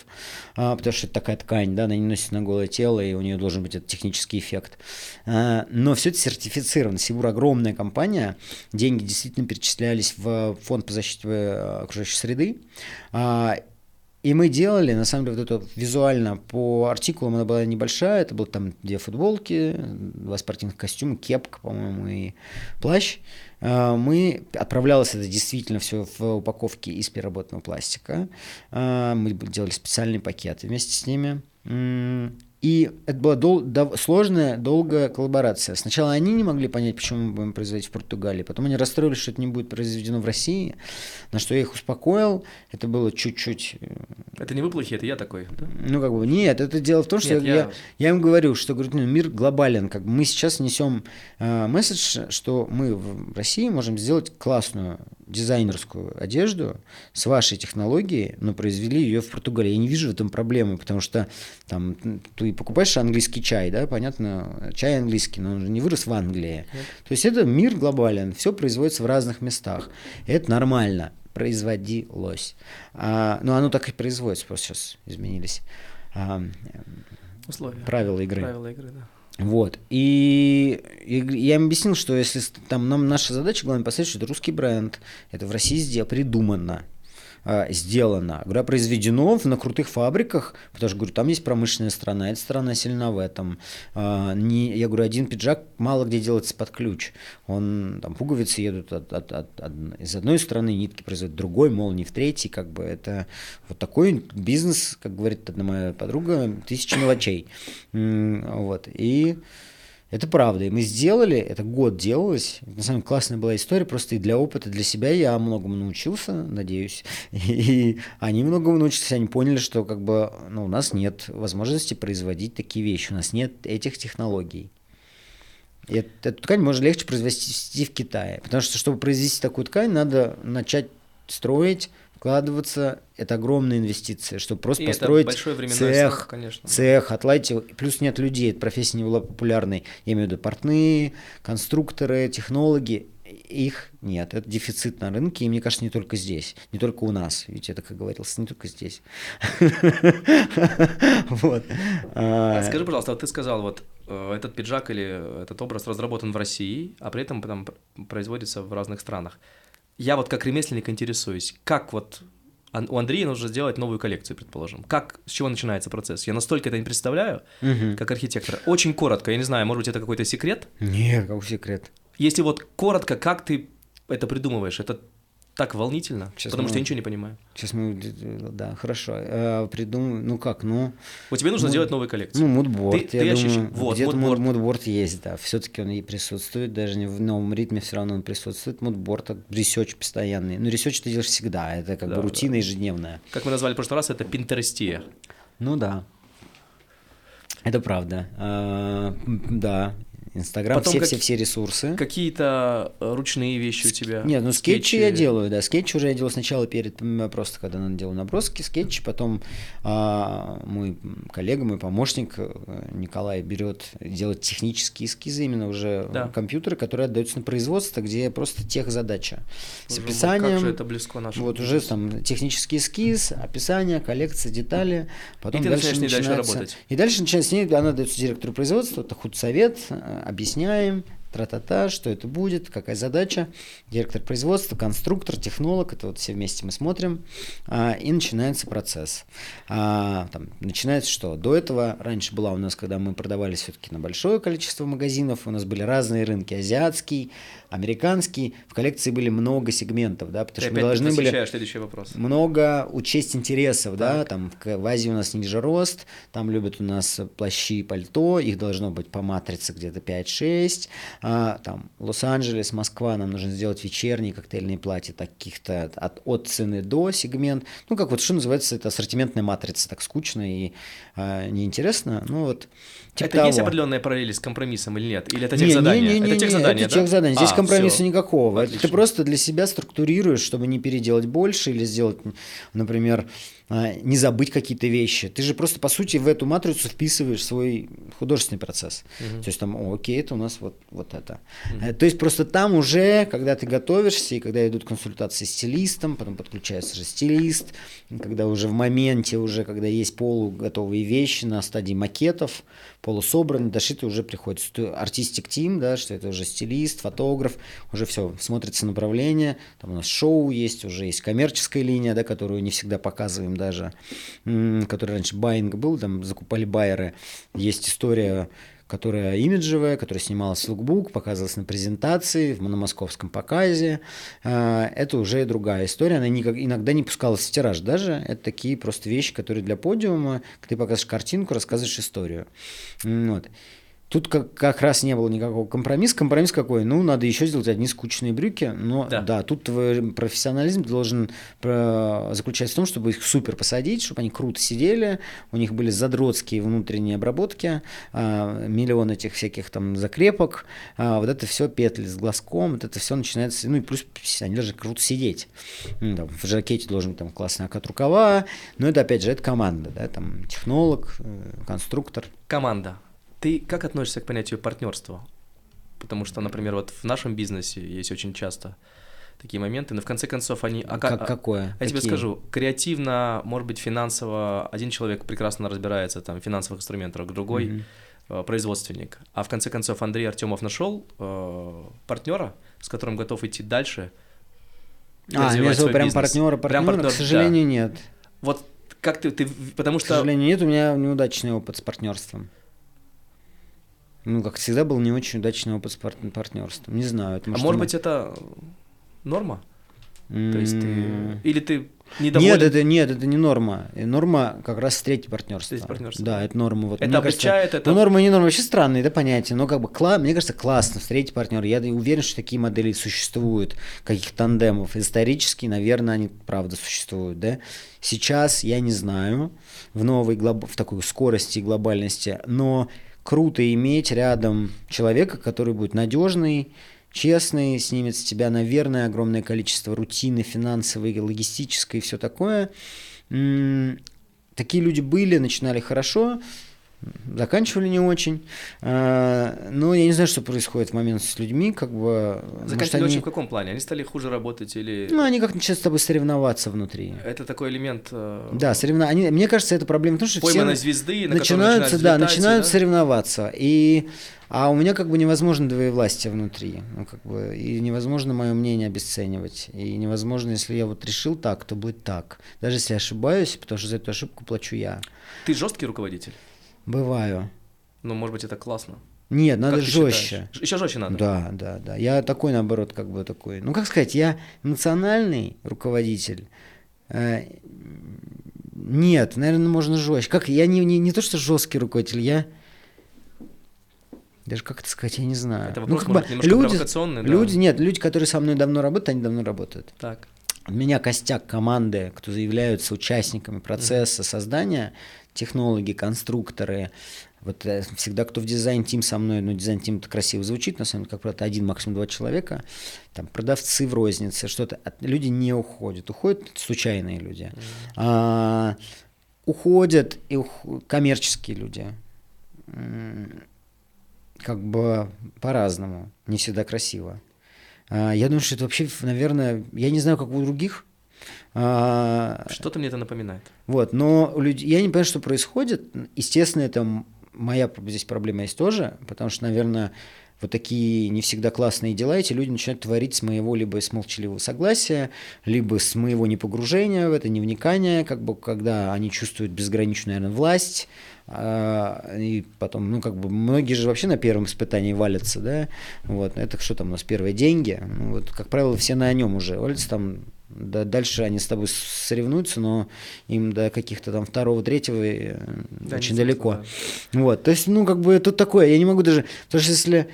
а, потому что это такая ткань, да, она не носит на голое тело, и у нее должен быть этот технический эффект. Но все это сертифицировано. Сибур огромная компания, деньги действительно перечислялись в фонд по защите э, окружающей среды. И мы делали, на самом деле, вот это визуально по артикулам она была небольшая, это было там две футболки, два спортивных костюма, кепка, по-моему, и плащ. А, Мы отправлялось это действительно все в упаковке из переработанного пластика. А, Мы делали специальные пакеты вместе с ними. И это была дол- дов- сложная, долгая коллаборация. Сначала они не могли понять, почему мы будем производить в Португалии. Потом они расстроились, что это не будет произведено в России. На что я их успокоил. Это было чуть-чуть э, Это не вы плохие, это я такой. да? ну, как бы, нет, это дело в том, что Нет, я, я- я... я им говорю, что говорю, ну, мир глобален. Как бы мы сейчас несем э, месседж, что мы в России можем сделать классную дизайнерскую одежду с вашей технологией, но произвели ее в Португалии. Я не вижу в этом проблемы, потому что там покупаешь английский чай, да, понятно, чай английский, но он же не вырос в Англии. То есть это мир глобален, все производится в разных местах. И это нормально производилось. А, но оно так и производится, просто сейчас изменились а, Условия. правила игры. Правила игры, да. Вот. И, и я им объяснил, что если там нам наша задача главное поставить, что это русский бренд, это в России сделано, придумано, сделано. Говорю, а произведено на крутых фабриках, потому что, говорю, там есть промышленная страна, эта страна сильна в этом. А, не, я говорю, один пиджак мало где делается под ключ. Он, там, пуговицы едут от, от- от- от- из одной страны, нитки производят другой, молнии в третьей, как бы это вот такой бизнес, как говорит одна моя подруга, тысячи мелочей. Вот, и это правда. И мы сделали, это год делалось. На самом деле классная была история, просто и для опыта, для себя я многому научился, надеюсь. И они многому научились, они поняли, что как бы ну, у нас нет возможности производить такие вещи, у нас нет этих технологий. И эту ткань можно легче произвести в Китае. Потому что, чтобы произвести такую ткань, надо начать строить, вкладываться. Это огромные инвестиции, чтобы просто И построить цех, срок, конечно. цех, отладить. Плюс нет людей, эта профессия не была популярной. Я имею в виду портные, конструкторы, технологи. Их нет, это дефицит на рынке, и мне кажется, не только здесь, не только у нас, ведь это, как говорилось, не только здесь. Вот. А Скажи, пожалуйста, ты сказал, вот э, этот пиджак или этот образ разработан в России, а при этом производится в разных странах. Я вот как ремесленник интересуюсь, как вот у Андрея нужно сделать новую коллекцию, предположим. Как, с чего начинается процесс? Я настолько это не представляю, Мгм. как архитектор. Очень коротко, я не знаю, может быть, это какой-то секрет? Нет, как секрет. Если вот коротко, как ты это придумываешь? Это так волнительно, Сейчас потому мы- что я ничего не понимаю. Сейчас мы, да, хорошо. Э, Придумаем, ну как, ну, Вот тебе нужно Ну, сделать новую коллекцию. ну, moodboard, Ты- я ты думаю, вот, где-то moodboard. mood- moodboard есть, да, все-таки он и присутствует, даже не в новом ритме все равно он присутствует, moodboard, research постоянный, ну, research ты делаешь всегда, это как Да, бы да. рутина ежедневная. Как мы назвали в прошлый раз, это пинтерестия. Ну да, это правда, А, да, Инстаграм, Потом все, как- все, все ресурсы. Какие-то э, ручные вещи у тебя? Нет, ну скетчи, я делаю, да. Скетчи уже я делал сначала перед, просто когда делал наброски, скетчи, потом а, мой коллега, мой помощник э, Николай берет, делает технические эскизы, именно уже Да. компьютеры, которые отдаются на производство, где просто тех задача. С мой, описанием. Как же это близко нашему Вот уже там технический эскиз, описание, коллекция, детали. Потом И ты дальше начинаешь с ней дальше начинается- работать. И дальше начинается с ней, она дается директору производства, это худсовет, э, объясняем, тра-та-та, что это будет, какая задача. Директор производства, конструктор, технолог, это вот все вместе мы смотрим. а, и начинается процесс. А, там, начинается что? До этого, раньше была у нас, когда мы продавали все-таки на большое количество магазинов, у нас были разные рынки, азиатский, американский. В коллекции были много сегментов, да, потому Ты что мы должны были следующий вопрос. много учесть интересов, да, Так. там в, К- в Азии у нас ниже рост, там любят у нас плащи и пальто, их должно быть по матрице где-то 5-6, а, там Лос-Анджелес, Москва, нам нужно сделать вечерние коктейльные платья таких-то от, от цены до сегмент, ну как вот что называется, это ассортиментная матрица, так скучно и а, неинтересно, ну вот типа это есть того. определенная параллель с компромиссом или нет? Или это Не, техзадание? не, не, не, это техзадание, это да? техзадание. Здесь А, компромисса всё. никакого. Это Ты Отлично. просто для себя структурируешь, чтобы не переделать больше или сделать, например, не забыть какие-то вещи. Ты же просто, по сути, в эту матрицу вписываешь свой художественный процесс. Мгм. То есть там, о, окей, это у нас вот, вот это. Э, То есть просто там уже, когда ты готовишься, и когда идут консультации с стилистом, потом подключается же стилист, когда уже в моменте, уже когда есть полуготовые вещи на стадии макетов, полусобраны, дошиты уже приходит артистик тим, да, что это уже стилист, фотограф, уже все, смотрится направление, там у нас шоу есть, уже есть коммерческая линия, да, которую не всегда показываем даже, который раньше байинг был, там закупали байеры, есть история которая имиджевая, которая снималась в лукбук, показывалась на презентации, в- московском показе. А, Это уже другая история, она никак, иногда не пускалась в тираж даже. Это такие просто вещи, которые для подиума, ты показываешь картинку, рассказываешь историю. Вот. Тут как, как раз не было никакого компромисса. Компромисс какой? Ну, надо еще сделать одни скучные брюки. Но Да. да, тут твой профессионализм должен про- заключаться в том, чтобы их супер посадить, чтобы они круто сидели, у них были задротские внутренние обработки, а, миллион этих всяких там закрепок, а, вот это все петли с глазком, вот это все начинается, ну и плюс они должны круто сидеть. Ну, там, в жакете должен там классный окат рукава, но это опять же, это команда, да, там технолог, э, конструктор. Команда. Ты как относишься к понятию партнерства? Потому что, например, вот в нашем бизнесе есть очень часто такие моменты, но в конце концов они... а ка- Как, какое? Я тебе Какие? скажу, креативно, может быть, финансово, один человек прекрасно разбирается там, в финансовых инструментах, другой Мгм. э, производственник. А в конце концов Андрей Артемов нашел э, партнера, с которым готов идти дальше. А, развивать между прям бизнес. партнера, Прям партнера, партнер, к сожалению, нет. Вот как ты, ты, потому К что... сожалению, нет, у меня неудачный опыт с партнерством. Ну, как всегда, был не очень удачный опыт с пар- партнерством. Не знаю. Это а может, может она- быть, это норма? М, То есть ты... Или ты недоволен? Нет, это нет, это не норма. Норма как раз третье партнерство. Третье партнерство. Да, это норма. Вот, Это мне кажется, облегчает, это- Ну, норма не норма, вообще странные, это понятие. Но как бы, кла- мне кажется, классно встретить партнера. Я уверен, что такие модели существуют, каких тандемов. Исторически, наверное, они правда существуют, да. Сейчас я не знаю в новой глоб- в такой скорости и глобальности, но круто иметь рядом человека, который будет надежный, честный, снимет с тебя, наверное, огромное количество рутины финансовой, логистической и все такое. Такие люди были, начинали хорошо, заканчивали не очень. А, но я не знаю, что происходит в момент с людьми, как бы... Заканчивали они... очень в каком плане? Они стали хуже работать или... Ну, они как начинают с тобой соревноваться внутри. Это такой элемент... Э... Да, соревнования. Они... Мне кажется, это проблема в том, что Пойманной все звезды, на начинаются, да, летать, начинают да? соревноваться. И... А у меня как бы невозможно двоевластие внутри. Ну, как бы, и невозможно мое мнение обесценивать. И невозможно, если я вот решил так, то будет так. Даже если я ошибаюсь, потому что за эту ошибку плачу я. Ты жесткий руководитель? Бываю. Ну, может быть, это классно. Нет, надо жестче. Еще жестче надо. Да, да, да. Я такой, наоборот, как бы такой. Ну, как сказать, я национальный руководитель. Э, нет, наверное, можно жестче. Как я не, не, не то, что жесткий руководитель, я даже как это сказать, я не знаю. Это вопрос, ну, как может, бы, люди, да. Люди, нет, люди, которые со мной давно работают, они давно работают. Так. У меня костяк команды, кто заявляются участниками процесса mm-hmm. создания, технологи, конструкторы. Вот э, всегда, кто в дизайн-тим со мной, ну, дизайн-тим это красиво звучит, на самом деле, как правило, один, максимум два человека, там, продавцы в рознице, что-то, люди не уходят, уходят случайные люди. Mm-hmm. А, уходят и ух... коммерческие люди, как бы по-разному, не всегда красиво. А, я думаю, что это вообще, наверное, я не знаю, как у других, Что-то мне это напоминает. Вот, но у людей, я не понимаю, что происходит. Естественно, это моя здесь проблема есть тоже, потому что, наверное, вот такие не всегда классные дела, эти люди начинают творить с моего либо с молчаливого согласия, либо с моего непогружения в это, не вникания, как бы когда они чувствуют безграничную, наверное, власть, а, и потом, ну, как бы, многие же вообще на первом испытании валятся, да, вот, это что там у нас, первые деньги, ну, вот, как правило, все на нем уже валятся, там, да, дальше они с тобой соревнуются, но им до каких-то там второго, третьего э, да, очень далеко. Да. Вот, то есть, ну, как бы тут такое, я не могу даже, потому что если...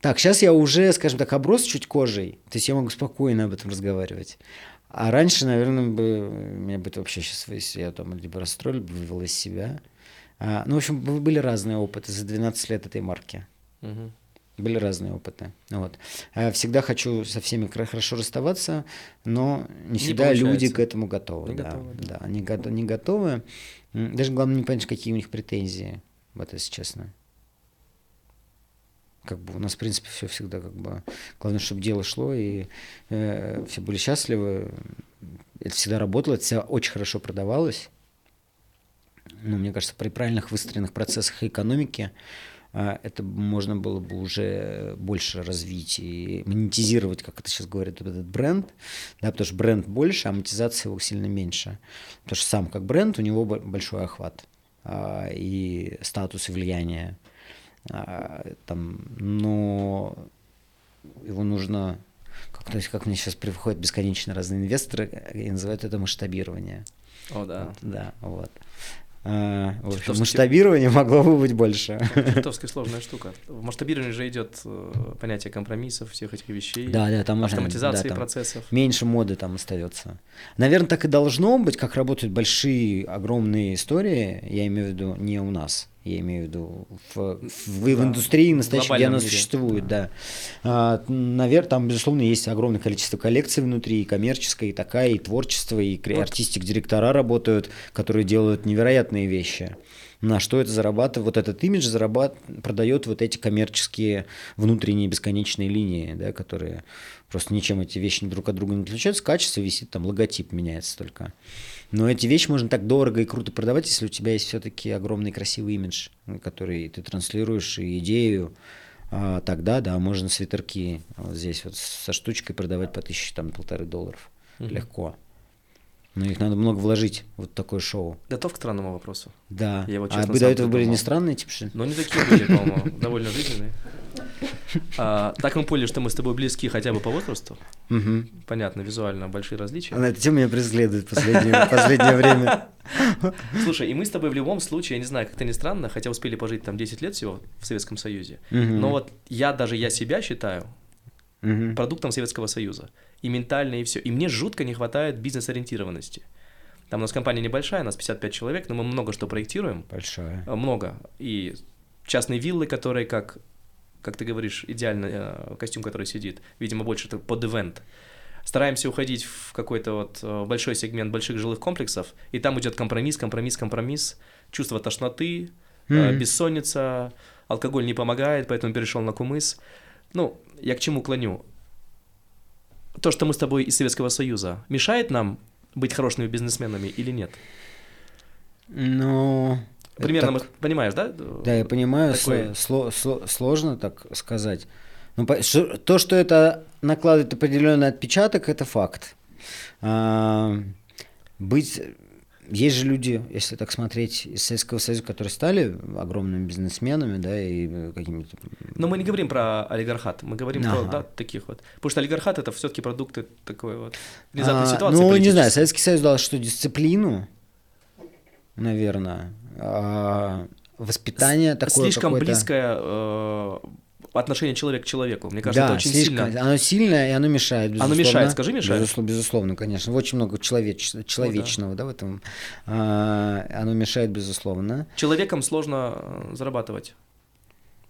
Так, сейчас я уже, скажем так, оброс чуть кожей, то есть я могу спокойно об этом разговаривать. А раньше, наверное, бы, меня бы это вообще сейчас, если я там либо расстроил, бы вывел из себя. А, ну, в общем, были разные опыты за 12 лет этой марки. Угу. Были разные опыты. Вот. А всегда хочу со всеми хорошо расставаться, но не всегда не люди к этому готовы. Не да, готовы, да. да они го- не готовы. Даже главное не понять, какие у них претензии, вот если честно. Как бы у нас, в принципе, все всегда как бы... Главное, чтобы дело шло, и э, все были счастливы. Это всегда работало, это всегда очень хорошо продавалось. Ну, мне кажется, при правильных выстроенных процессах экономики это можно было бы уже больше развить и монетизировать, как это сейчас говорят, этот бренд, да, потому что бренд больше, а монетизация его сильно меньше. Потому что сам как бренд, у него большой охват а, и статус и влияние. А, там, но его нужно как, то есть, как мне сейчас приходят бесконечно разные инвесторы и называют это масштабирование. О, да. Вот, да, вот. А, в общем, масштабирование могло бы быть больше. Чертовски сложная штука. В масштабировании же идет э, понятие компромиссов, всех этих вещей. Да, да, там автоматизации да, там процессов. Меньше моды там остается. Наверное, так и должно быть, как работают большие, огромные истории, я имею в виду не у нас, я имею в виду в, в, да, в индустрии настоящей, где она существует, да. да. А, наверное, там, безусловно, есть огромное количество коллекций внутри, и коммерческая, и такая, и творчество, и вот. артистик-директора работают, которые делают невероятные вещи. На что это зарабатывает? Вот этот имидж зарабат... продает вот эти коммерческие внутренние бесконечные линии, да, которые просто ничем эти вещи друг от друга не отличаются. Качество висит, там логотип меняется только. Но эти вещи можно так дорого и круто продавать, если у тебя есть все-таки огромный красивый имидж, который ты транслируешь и идею. А, тогда, да, можно свитерки вот здесь вот со штучкой продавать по тысяче, там, полторы долларов. Угу. Легко. Но их надо много вложить, вот такое шоу. Готов к странному вопросу? Да. Я его, а честно, а до этого были не странные типа? Ну, не такие были, по-моему, довольно жизненные. А, так мы поняли, что мы с тобой близки хотя бы по возрасту. Угу. Понятно, визуально большие различия. Она эта тема меня преследует последнее, последнее время. Слушай, и мы с тобой в любом случае, я не знаю, как-то не странно, хотя успели пожить там 10 лет всего в Советском Союзе, но вот я даже я себя считаю продуктом Советского Союза. И ментально, и все. И мне жутко не хватает бизнес-ориентированности. Там у нас компания небольшая, у нас 55 человек, но мы много что проектируем. Большая. Много. И частные виллы, которые, как, как ты говоришь, идеально э, костюм, который сидит, видимо, больше это под ивент. Стараемся уходить в какой-то вот э, большой сегмент больших жилых комплексов, и там идет компромисс, компромисс, компромисс, чувство тошноты, Мгм. бессонница, алкоголь не помогает, поэтому перешел на кумыс. Ну, я к чему клоню? То, что мы с тобой из Советского Союза, мешает нам быть хорошими бизнесменами или нет? Ну... это Примерно, так- мы- понимаешь, да? Да, я понимаю, Такой- сло- сло- сло- сложно так сказать. Ну, по- что- то, что это накладывает определенный отпечаток, это факт. А, быть... Есть же люди, если так смотреть, из Советского Союза, которые стали огромными бизнесменами, да, и э, какими-то... Но мы не говорим про олигархат, мы говорим про Ага. да, таких вот. Потому что олигархат это все-таки продукты такой вот внезапной А, ситуации. Ну, не знаю. Советский Союз дал что, дисциплину, наверное, а, воспитание такое Слишком какое-то- близкое э, отношение человека к человеку. Мне кажется, да, это очень слишком, сильно. Оно сильное, и оно мешает, Оно безусловно. мешает, скажи, мешает? Безусловно, безусловно, конечно. Очень много человеч- человечного, да. в этом. А, оно мешает, безусловно. Человеком сложно э, зарабатывать.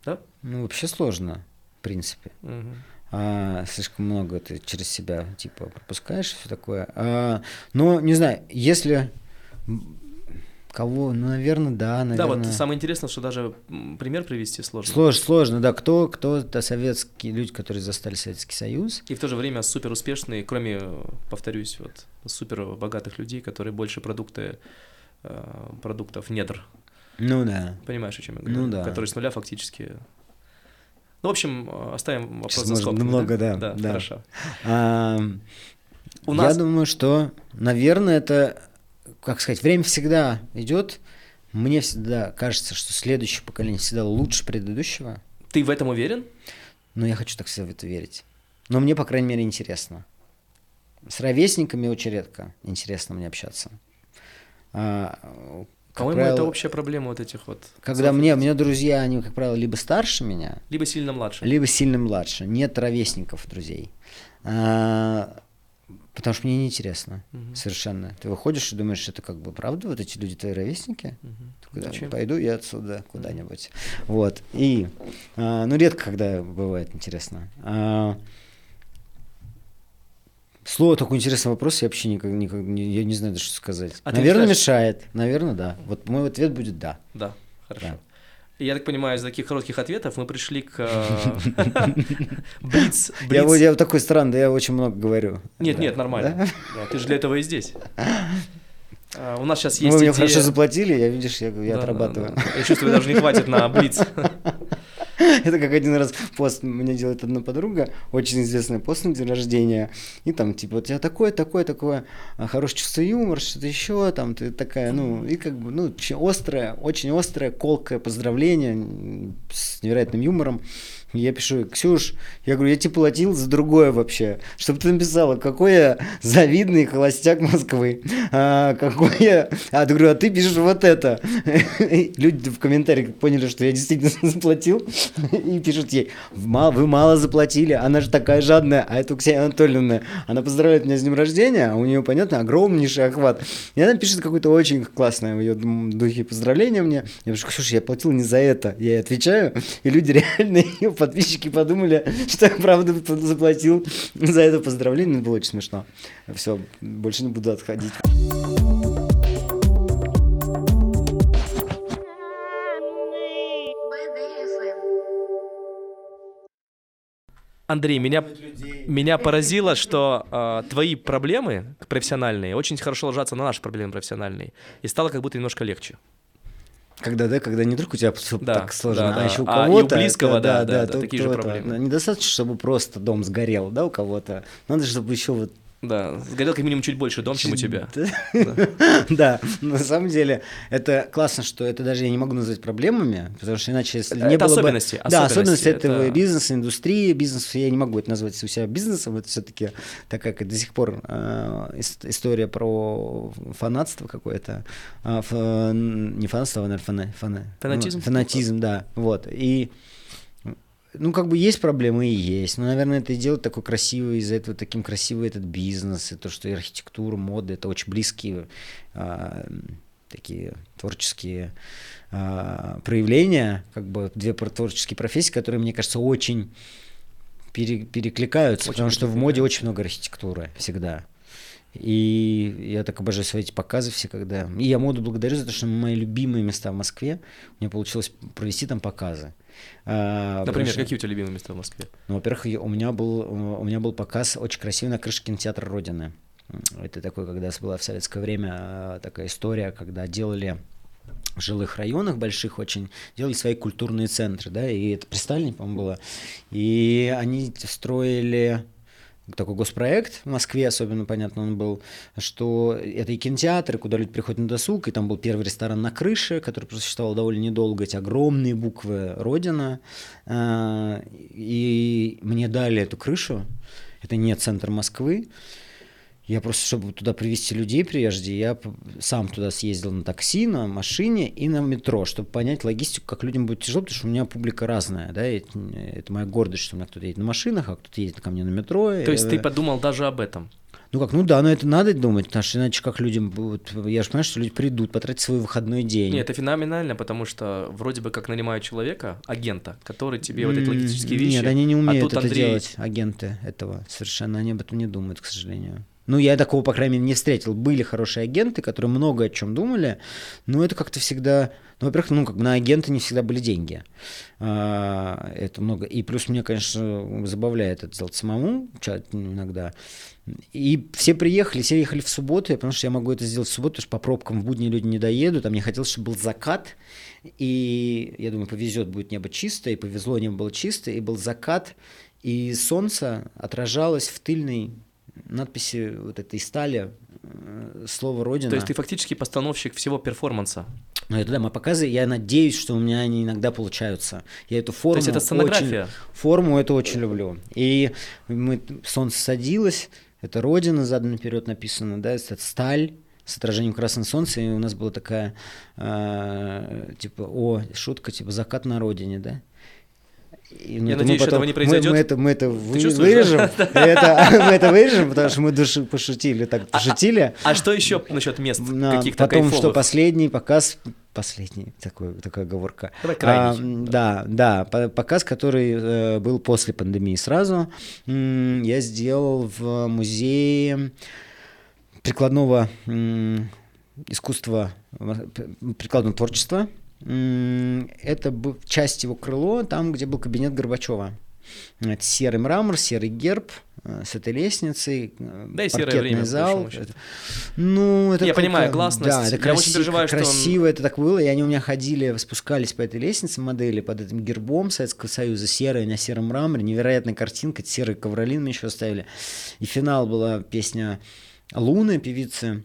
Да? Ну, вообще сложно, в принципе. Мгм. А, слишком много ты через себя, типа, пропускаешь, все такое. А, но, не знаю, если... Кого? Ну, наверное, да, наверное. Да, вот самое интересное, что даже пример привести сложно. Сложно, сложно, да. Кто, кто это советские люди, которые застали Советский Союз? И в то же время супер успешные, кроме, э, повторюсь, вот супер богатых людей, которые больше продукты э, продуктов недр Ну да. Понимаешь, о чем я говорю? Ну да. Который с нуля фактически... Ну, в общем, э, оставим вопрос Сейчас за скобками, много, да, Да, да. хорошо. А, У Я нас... думаю, что, наверное, это, как сказать, время всегда идет. Мне всегда кажется, что следующее поколение всегда лучше предыдущего. Ты в этом уверен? Но я хочу так всегда в это верить. Но мне, по крайней мере, интересно. С ровесниками очень редко интересно мне общаться. А, По-моему, это правило, общая проблема вот этих вот... Когда мне, мне друзья, они, как правило, либо старше меня, Либо сильно младше. либо сильно младше. Нет ровесников друзей. А, потому что мне неинтересно. Мгм. Совершенно. Ты выходишь и думаешь, это как бы правда, вот эти люди твои ровесники? Куда? Зачем? Пойду я отсюда куда-нибудь. Вот. И, а, ну, редко, когда бывает интересно. А, Слово такой интересный вопрос, я вообще никак, никак не, я не знаю что сказать. А Наверное, мешает. Наверное, да. Вот мой ответ будет да. Да, хорошо. Да. Я так понимаю, из таких коротких ответов мы пришли к э, Блиц. Я, вот- такой странный, я очень много говорю. Нет, нет, нормально. Ты же для этого и здесь. А, У нас сейчас есть вы мне хорошо заплатили, я, видишь, я, отрабатываю. Я чувствую, даже не хватит на Блиц. Это как один раз пост мне делает одна подруга, очень известная пост на день рождения. И там, типа, вот я такое, такое, такое, а, хорошее чувство юмора, что-то еще, там, ты такая, ну, и как бы, ну, острое, очень острое, колкое поздравление с невероятным юмором. Я пишу, Ксюш, я говорю, я тебе платил за другое вообще, чтобы ты написала, какой я завидный холостяк Москвы, а, какой я... А, я говорю, а ты пишешь вот это. Люди в комментариях поняли, что я действительно заплатил, и пишут ей, «Ма- вы мало заплатили, она же такая жадная, а это Ксения Анатольевна, она поздравляет меня с днем рождения, а у нее, понятно, огромнейший охват. И она пишет какое-то очень классное в ее духе поздравление мне. Я пишу, Ксюша, я платил не за это. Я ей отвечаю, и люди реально, ее подписчики подумали, что я правда заплатил за это поздравление. Это было очень смешно. Все, больше не буду отходить. Андрей, меня, меня поразило, что э, твои проблемы профессиональные очень хорошо ложатся на наши проблемы профессиональные. И стало как будто немножко легче. Когда, да, когда не только у тебя всё Да, так сложно, да, а да. еще у А и у кого-то. близкого, это- да, да, да, то- такие же проблемы. да, Недостаточно, чтобы просто дом сгорел, да, у кого-то. Надо, чтобы еще вот Да, сгорел как минимум чуть больше дом, чем у тебя. Да, на самом деле это классно, что это даже я не могу назвать проблемами, потому что иначе если не было бы- особенности, да, особенности, этого это- бизнеса, индустрии, бизнес я не могу это назвать у себя бизнесом, это все-таки такая как до сих пор э, ис- история про фанатство какое-то, А, не фанатство, а, Фанатизм? фанатизм, да, вот и ну, как бы есть проблемы и есть. Но, наверное, это и делает такой красивый, из-за этого таким красивый этот бизнес, и то, что и архитектура, мода, это очень близкие а, такие творческие а, проявления, как бы две творческие профессии, которые, мне кажется, очень пере, перекликаются, очень потому что в моде очень много архитектуры всегда. И я так обожаю свои эти показы все, когда... И я моду благодарю за то, что мои любимые места в Москве, у меня получилось провести там показы. А, Например, что... какие у тебя любимые места в Москве? Ну, во-первых, у меня был у меня был показ очень красивый на крыше кинотеатра Родины. Это такой, когда была в советское время а, такая история, когда делали в жилых районах больших очень делали свои культурные центры, да, и это при Сталине, по-моему, было. И они строили такой госпроект в Москве, особенно понятно он был, что это и кинотеатры, куда люди приходят на досуг, и там был первый ресторан на крыше, который просуществовал довольно недолго, эти огромные буквы «Родина», а, и мне дали эту крышу, это не центр Москвы, я просто, чтобы туда привезти людей прежде, я сам туда съездил на такси, на машине и на метро, чтобы понять логистику, как людям будет тяжело, потому что у меня публика разная, да, и это моя гордость, что у меня кто-то едет на машинах, а кто-то едет ко мне на метро. То есть ты подумал даже об этом? Ну как, ну да, но это надо думать, потому что иначе как людям будут... Я же понимаю, что люди придут, потратить свой выходной день. Нет, это феноменально, потому что вроде бы как нанимают человека, агента, который тебе вот эти логистические вещи... Нет, они не умеют а это Андрей... делать, агенты этого. Совершенно они об этом не думают, к сожалению. Ну, я такого, по крайней мере, не встретил. Были хорошие агенты, которые много о чем думали, но это как-то всегда... Ну, во-первых, ну, как бы на агента не всегда были деньги. А, это много. И плюс мне, конечно, забавляет это делать самому иногда. И все приехали, все ехали в субботу, потому что я могу это сделать в субботу, потому что по пробкам в будни люди не доедут, а мне хотелось, чтобы был закат, и я думаю, повезет, будет небо чистое, и повезло, небо было чистое, и был закат, и солнце отражалось в тыльной надписи вот этой стали, э, слово «Родина». То есть ты фактически постановщик всего перформанса? Ну, это да, мои показы, я надеюсь, что у меня они иногда получаются. Я эту форму... То есть это сценография? Очень, форму это очень люблю. И мы, солнце садилось, это «Родина» задом наперед написано, да, это сталь, с отражением красного солнца, и у нас была такая, э, типа, о, шутка, типа, закат на родине, да? И, ну, Я надеюсь, потом, этого не произойдет. Мы, мы это, мы это вы, вырежем. это, мы это вырежем, потому что мы души пошутили, так а, пошутили. А, а что еще насчет мест каких-то Потом, кайфовых? что последний показ, последний, такой, такая оговорка. А, да, да, показ, который э, был после пандемии сразу, я сделал в музее прикладного искусства, прикладного творчества это часть его крыло, там, где был кабинет Горбачева. Это серый мрамор, серый герб э, с этой лестницей, э, да и серое время, зал. Ну, это я понимаю, гласность. Да, это я красив, очень переживаю, красиво он... это так было, и они у меня ходили, спускались по этой лестнице модели под этим гербом Советского Союза, серый на сером мраморе, невероятная картинка, серый ковролин мы еще оставили. И финал была песня Луны, певицы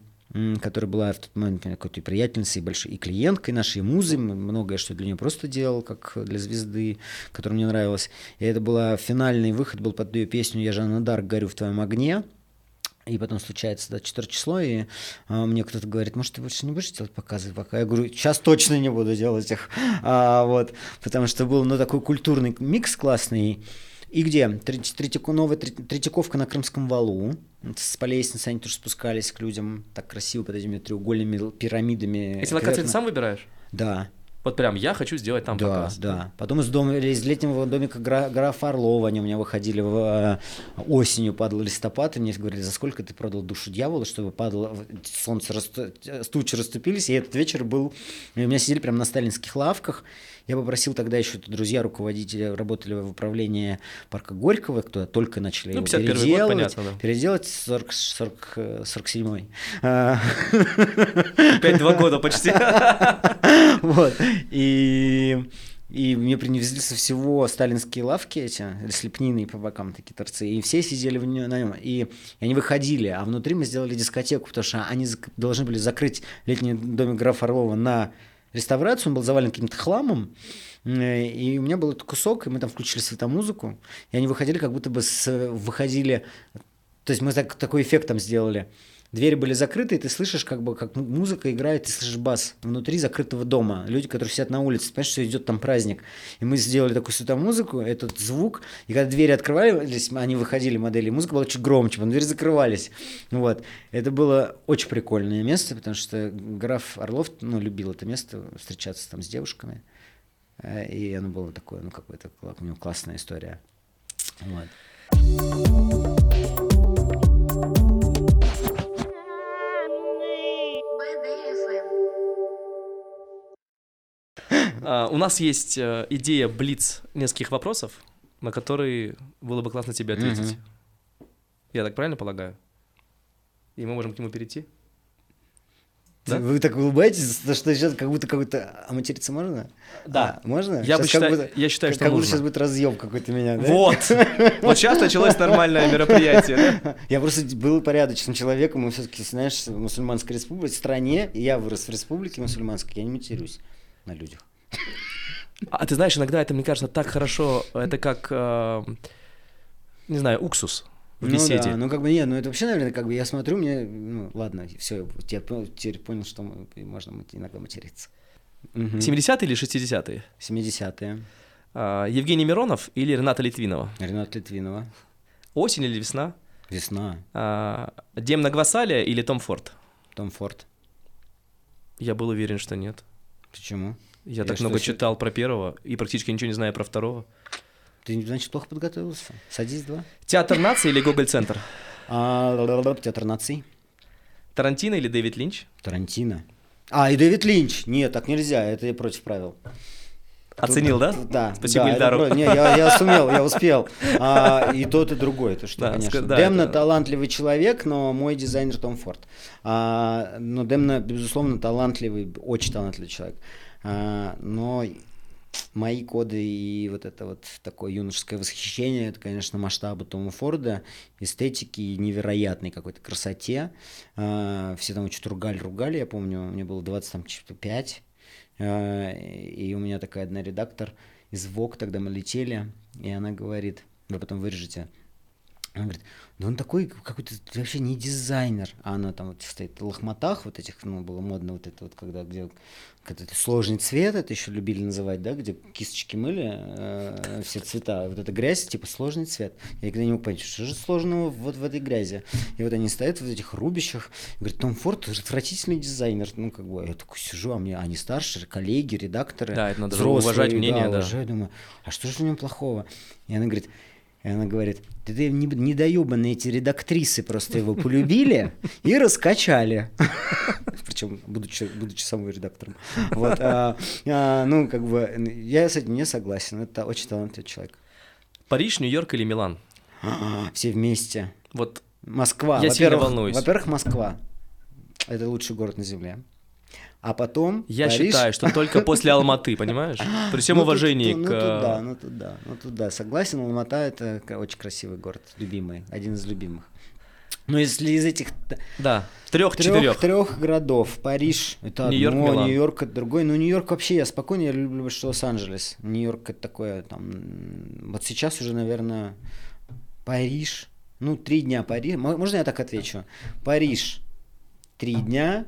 которая была в тот момент какой-то приятельницей, большой, и клиенткой нашей, и музой, многое, что для нее просто делал, как для звезды, которая мне нравилась. И это был финальный выход, был под ее песню «Я Жанна Дарк, горю в твоем огне», и потом случается 24 число, и а, мне кто-то говорит, может, ты больше не будешь делать показы пока? Я говорю, сейчас точно не буду делать их. А, вот, потому что был ну, такой культурный микс классный. И где? Третьяко, новая Третьяковка на Крымском валу. С по лестнице они тоже спускались к людям так красиво под этими треугольными пирамидами. Эти локации ты сам выбираешь? Да. Вот прям я хочу сделать там да, показ. Да, Потом из, дома, из летнего домика гра, графа Орлова они у меня выходили в, э, осенью, падал листопад, и мне говорили, за сколько ты продал душу дьявола, чтобы падало, солнце, рассту, тучи расступились, и этот вечер был, и у меня сидели прямо на сталинских лавках, я попросил тогда еще друзья, руководители, работали в управлении парка Горького, кто только начали ну, его переделывать. Год, понятно, да. Переделать 40, 40, 47-й. Опять-два года почти. Вот. И и мне принесли со всего сталинские лавки эти, слепнины по бокам такие торцы, и все сидели в нем, на нем. И, и они выходили, а внутри мы сделали дискотеку, потому что они должны были закрыть летний домик графа Орлова на реставрацию, он был завален каким-то хламом, и у меня был этот кусок, и мы там включили светомузыку, и они выходили, как будто бы с, выходили, то есть мы так, такой эффект там сделали, Двери были закрыты, и ты слышишь, как бы, как музыка играет, ты слышишь бас внутри закрытого дома. Люди, которые сидят на улице, понимаешь, что идет там праздник. И мы сделали такую сюда музыку, этот звук, и когда двери открывались, они выходили, модели, музыка была чуть громче, потому двери закрывались. Вот. Это было очень прикольное место, потому что граф Орлов, ну, любил это место, встречаться там с девушками. Э, и оно было такое, ну, какое-то, у него классная история. Вот. У нас есть э, идея блиц нескольких вопросов, на которые было бы классно тебе ответить. Я так правильно полагаю? И мы можем к нему перейти? Да? Вы так улыбаетесь, что сейчас как будто какой-то... А материться можно? Да. А, можно? Я, бы считаю, будто, я считаю, что как нужно. будто сейчас будет разъем какой-то меня, да? Вот! Вот сейчас началось нормальное мероприятие, да? Я просто был порядочным человеком, мы все-таки, знаешь, в мусульманской республике, в стране, я вырос в республике мусульманской, я не матерюсь на людях. А ты знаешь, иногда это, мне кажется, так хорошо, это как, э, не знаю, уксус в беседе. Ну да, ну как бы нет, ну это вообще, наверное, как бы я смотрю, мне, ну ладно, все, теперь, теперь понял, что можно иногда материться. Угу. 70-е или 60-е? 70-е. А, Евгений Миронов или Рената Литвинова? Рената Литвинова. Осень или весна? Весна. А, Демна Гвасалия или Том Форд? Том Форд. Я был уверен, что нет. Почему? Я, Я так много что... читал про первого и практически ничего не знаю про второго. Ты, значит, плохо подготовился. Садись два. Театр нации или Гоголь-центр? А, театр наций. Тарантино или Дэвид Линч? Тарантино. А, и Дэвид Линч. Нет, так нельзя, это я против правил. Оценил, да? Да. Спасибо, да, Ильдару. Не, я, я сумел, я успел. А, и тот, и другой, то что, да, конечно. Да, Демна это... талантливый человек, но мой дизайнер Том Форд. А, но Демна, безусловно, талантливый, очень талантливый человек. А, но мои коды и вот это вот такое юношеское восхищение, это, конечно, масштабы Тома Форда, эстетики невероятной какой-то красоте. А, все там что-то ругали-ругали, я помню, мне было 25, а, и у меня такая одна редактор из ВОК, тогда мы летели, и она говорит, вы потом вырежете, она говорит, да он такой какой-то вообще не дизайнер. А она там вот стоит в лохматах вот этих, ну, было модно вот это вот, когда где какой-то сложный цвет, это еще любили называть, да, где кисточки мыли, э, все цвета, вот эта грязь, типа сложный цвет. Я никогда не мог понять, что же сложного вот в этой грязи. И вот они стоят в этих рубищах, говорят, Том Форд отвратительный дизайнер. Ну, как бы, я такой сижу, а мне, они старшие, коллеги, редакторы. Да, это надо взрослые, уважать мнение, да. Уважаю, думаю, а что же в нем плохого? И она говорит, и она говорит, да ты недоебанные эти редактрисы просто его полюбили и раскачали. Причем, будучи, будучи самой редактором. Вот, а, а, ну, как бы, я с этим не согласен. Это очень талантливый человек. Париж, Нью-Йорк или Милан? Все вместе. Вот Москва. Я сильно волнуюсь. Во-первых, Москва. Это лучший город на Земле. А потом Я Париж... считаю, что только после Алматы, понимаешь? При всем ну, уважении тут, к... Ну, туда, ну, туда, ну, туда. Согласен, Алмата — это очень красивый город, любимый, один из любимых. Но если из этих да, трех-четырех трех городов, Париж это Нью-Йорк, одно. Нью-Йорк это другой. Ну, Нью-Йорк вообще я спокойно, я люблю что Лос-Анджелес. Нью-Йорк это такое там. Вот сейчас уже, наверное, Париж. Ну, три дня Париж. Можно я так отвечу? Париж три дня,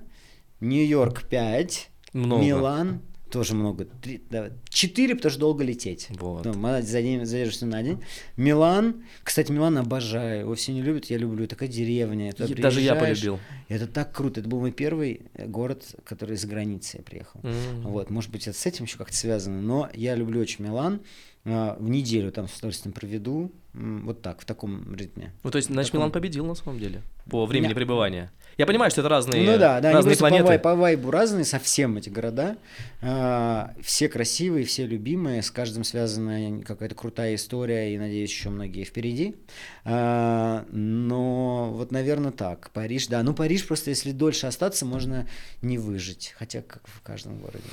Нью-Йорк 5, много. Милан тоже много. Три, да, четыре, потому что долго лететь. Вот. Ну, задержишься на день. Милан, кстати, Милан обожаю. Его все не любят, я люблю. Такая деревня. Я, даже я полюбил. Это так круто. Это был мой первый город, который за границей я приехал. Mm-hmm. Вот, может быть, это с этим еще как-то связано. Но я люблю очень Милан. А, в неделю там с удовольствием проведу. Вот так, в таком ритме. Ну, то есть, значит, таком... Милан победил на самом деле по времени Нет. пребывания. Я понимаю, что это разные, ну, да, да, разные они планеты. По вайбу разные совсем эти города. А, все красивые, все любимые, с каждым связана какая-то крутая история, и, надеюсь, еще многие впереди. А, но вот, наверное, так. Париж, да. Ну, Париж просто, если дольше остаться, можно не выжить. Хотя, как в каждом городе.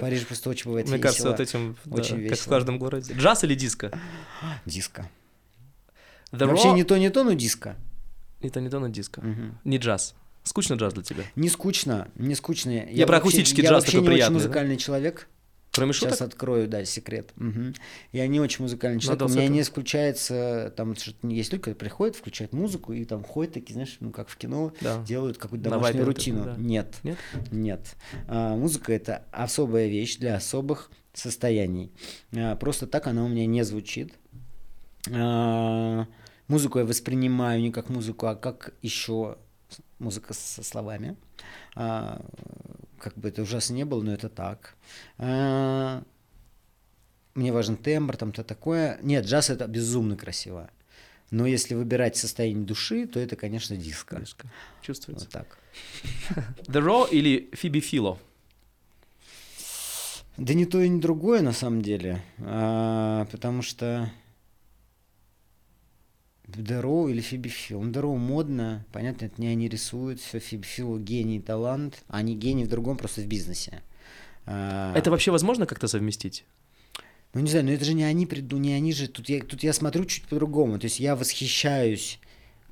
Париж просто очень бывает Мне кажется, вот этим, очень как в каждом городе. Джаз или диско? Диско. Вообще не то, не то, но диско. Не то, не то, но диско. Угу. Не джаз. Скучно джаз для тебя? Не скучно, не скучно. Я, я про акустический джаз я такой приятный. Я очень музыкальный да? человек. Кроме Сейчас шуток? открою, да, секрет. Мгм. Я не очень музыкальный человек. Надо У меня не исключается, там есть люди, которые приходят, включают музыку и там ходят такие, знаешь, ну как в кино, Да. делают какую-то На домашнюю рутину. да. Нет, Нет? нет. А, музыка это особая вещь для особых состояний. А, просто так она у меня не звучит. А, музыку я воспринимаю не как музыку, а как еще музыка со словами. А, как бы это ужасно не было, но это так. А, мне важен тембр, там то такое. Нет, джаз это безумно красиво. Но если выбирать состояние души, то это, конечно, диско. Диско. Чувствуется. Вот так. The Raw или Phoebe Philo? Да ни то и ни другое на самом деле, А, потому что Дероу или Фиби Фил. Ну, Дероу модно, понятно, это не они рисуют, все Фиби Фил гений, талант, а они гений в другом, просто в бизнесе. А, Это вообще возможно как-то совместить? Ну, не знаю, но это же не они приду, не они же, тут я, тут я смотрю чуть по-другому, то есть я восхищаюсь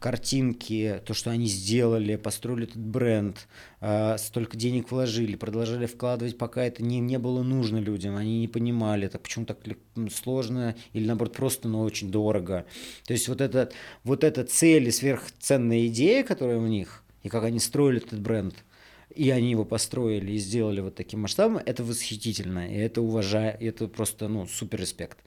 картинки, то, что они сделали, построили этот бренд, а, столько денег вложили, продолжали вкладывать, пока это не, не было нужно людям, они не понимали, это почему так м, сложно или, наоборот, просто, но очень дорого. То есть вот, это, вот эта цель и сверхценная идея, которая у них, и как они строили этот бренд, и они его построили и сделали вот таким масштабом, это восхитительно, и это уважаю, это просто, ну, супер респект.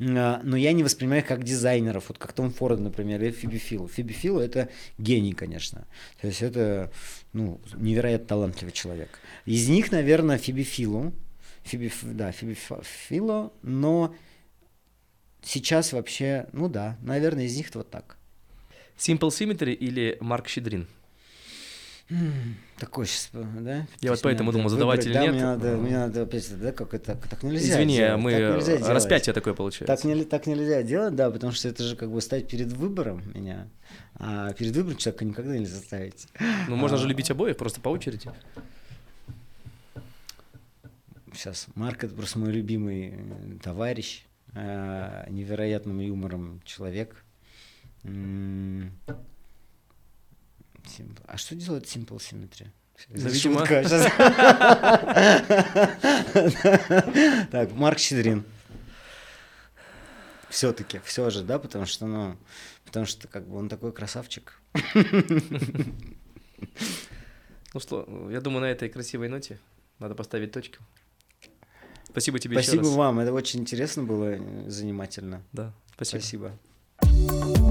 А, Но я не воспринимаю их как дизайнеров, вот как Том Форд, например, или Фиби Филу. Фиби Филу это гений, конечно. То есть это, ну, невероятно талантливый человек. Из них, наверное, Фиби Филу, Фиби, да, Фиби Фило, но сейчас вообще, ну да, наверное, из них вот так. Simple Symmetry или Марк Щедрин? Такой сейчас, да? Я вот поэтому думал, задавать выбрать, или да, нет. Мне надо, мне надо опять, да, как это, так нельзя Извини, делать, мы так нельзя делать. распятие такое получается. Так, не, так нельзя делать, да, потому что это же как бы стать перед выбором меня. А перед выбором человека никогда нельзя ставить. Ну, можно же А, любить обоих, просто по очереди. Сейчас, Марк это просто мой любимый э, товарищ, э, невероятным юмором человек. Simple. А что делает Simple Symmetry? Ну, видимо-. Так, Марк Щедрин. Все-таки, все же, да, потому что, ну, потому что как бы он такой красавчик. Ну что, я думаю, на этой красивой ноте надо поставить точку. Спасибо тебе еще Спасибо раз. вам, это очень интересно было, э, занимательно. Да, спасибо. Спасибо.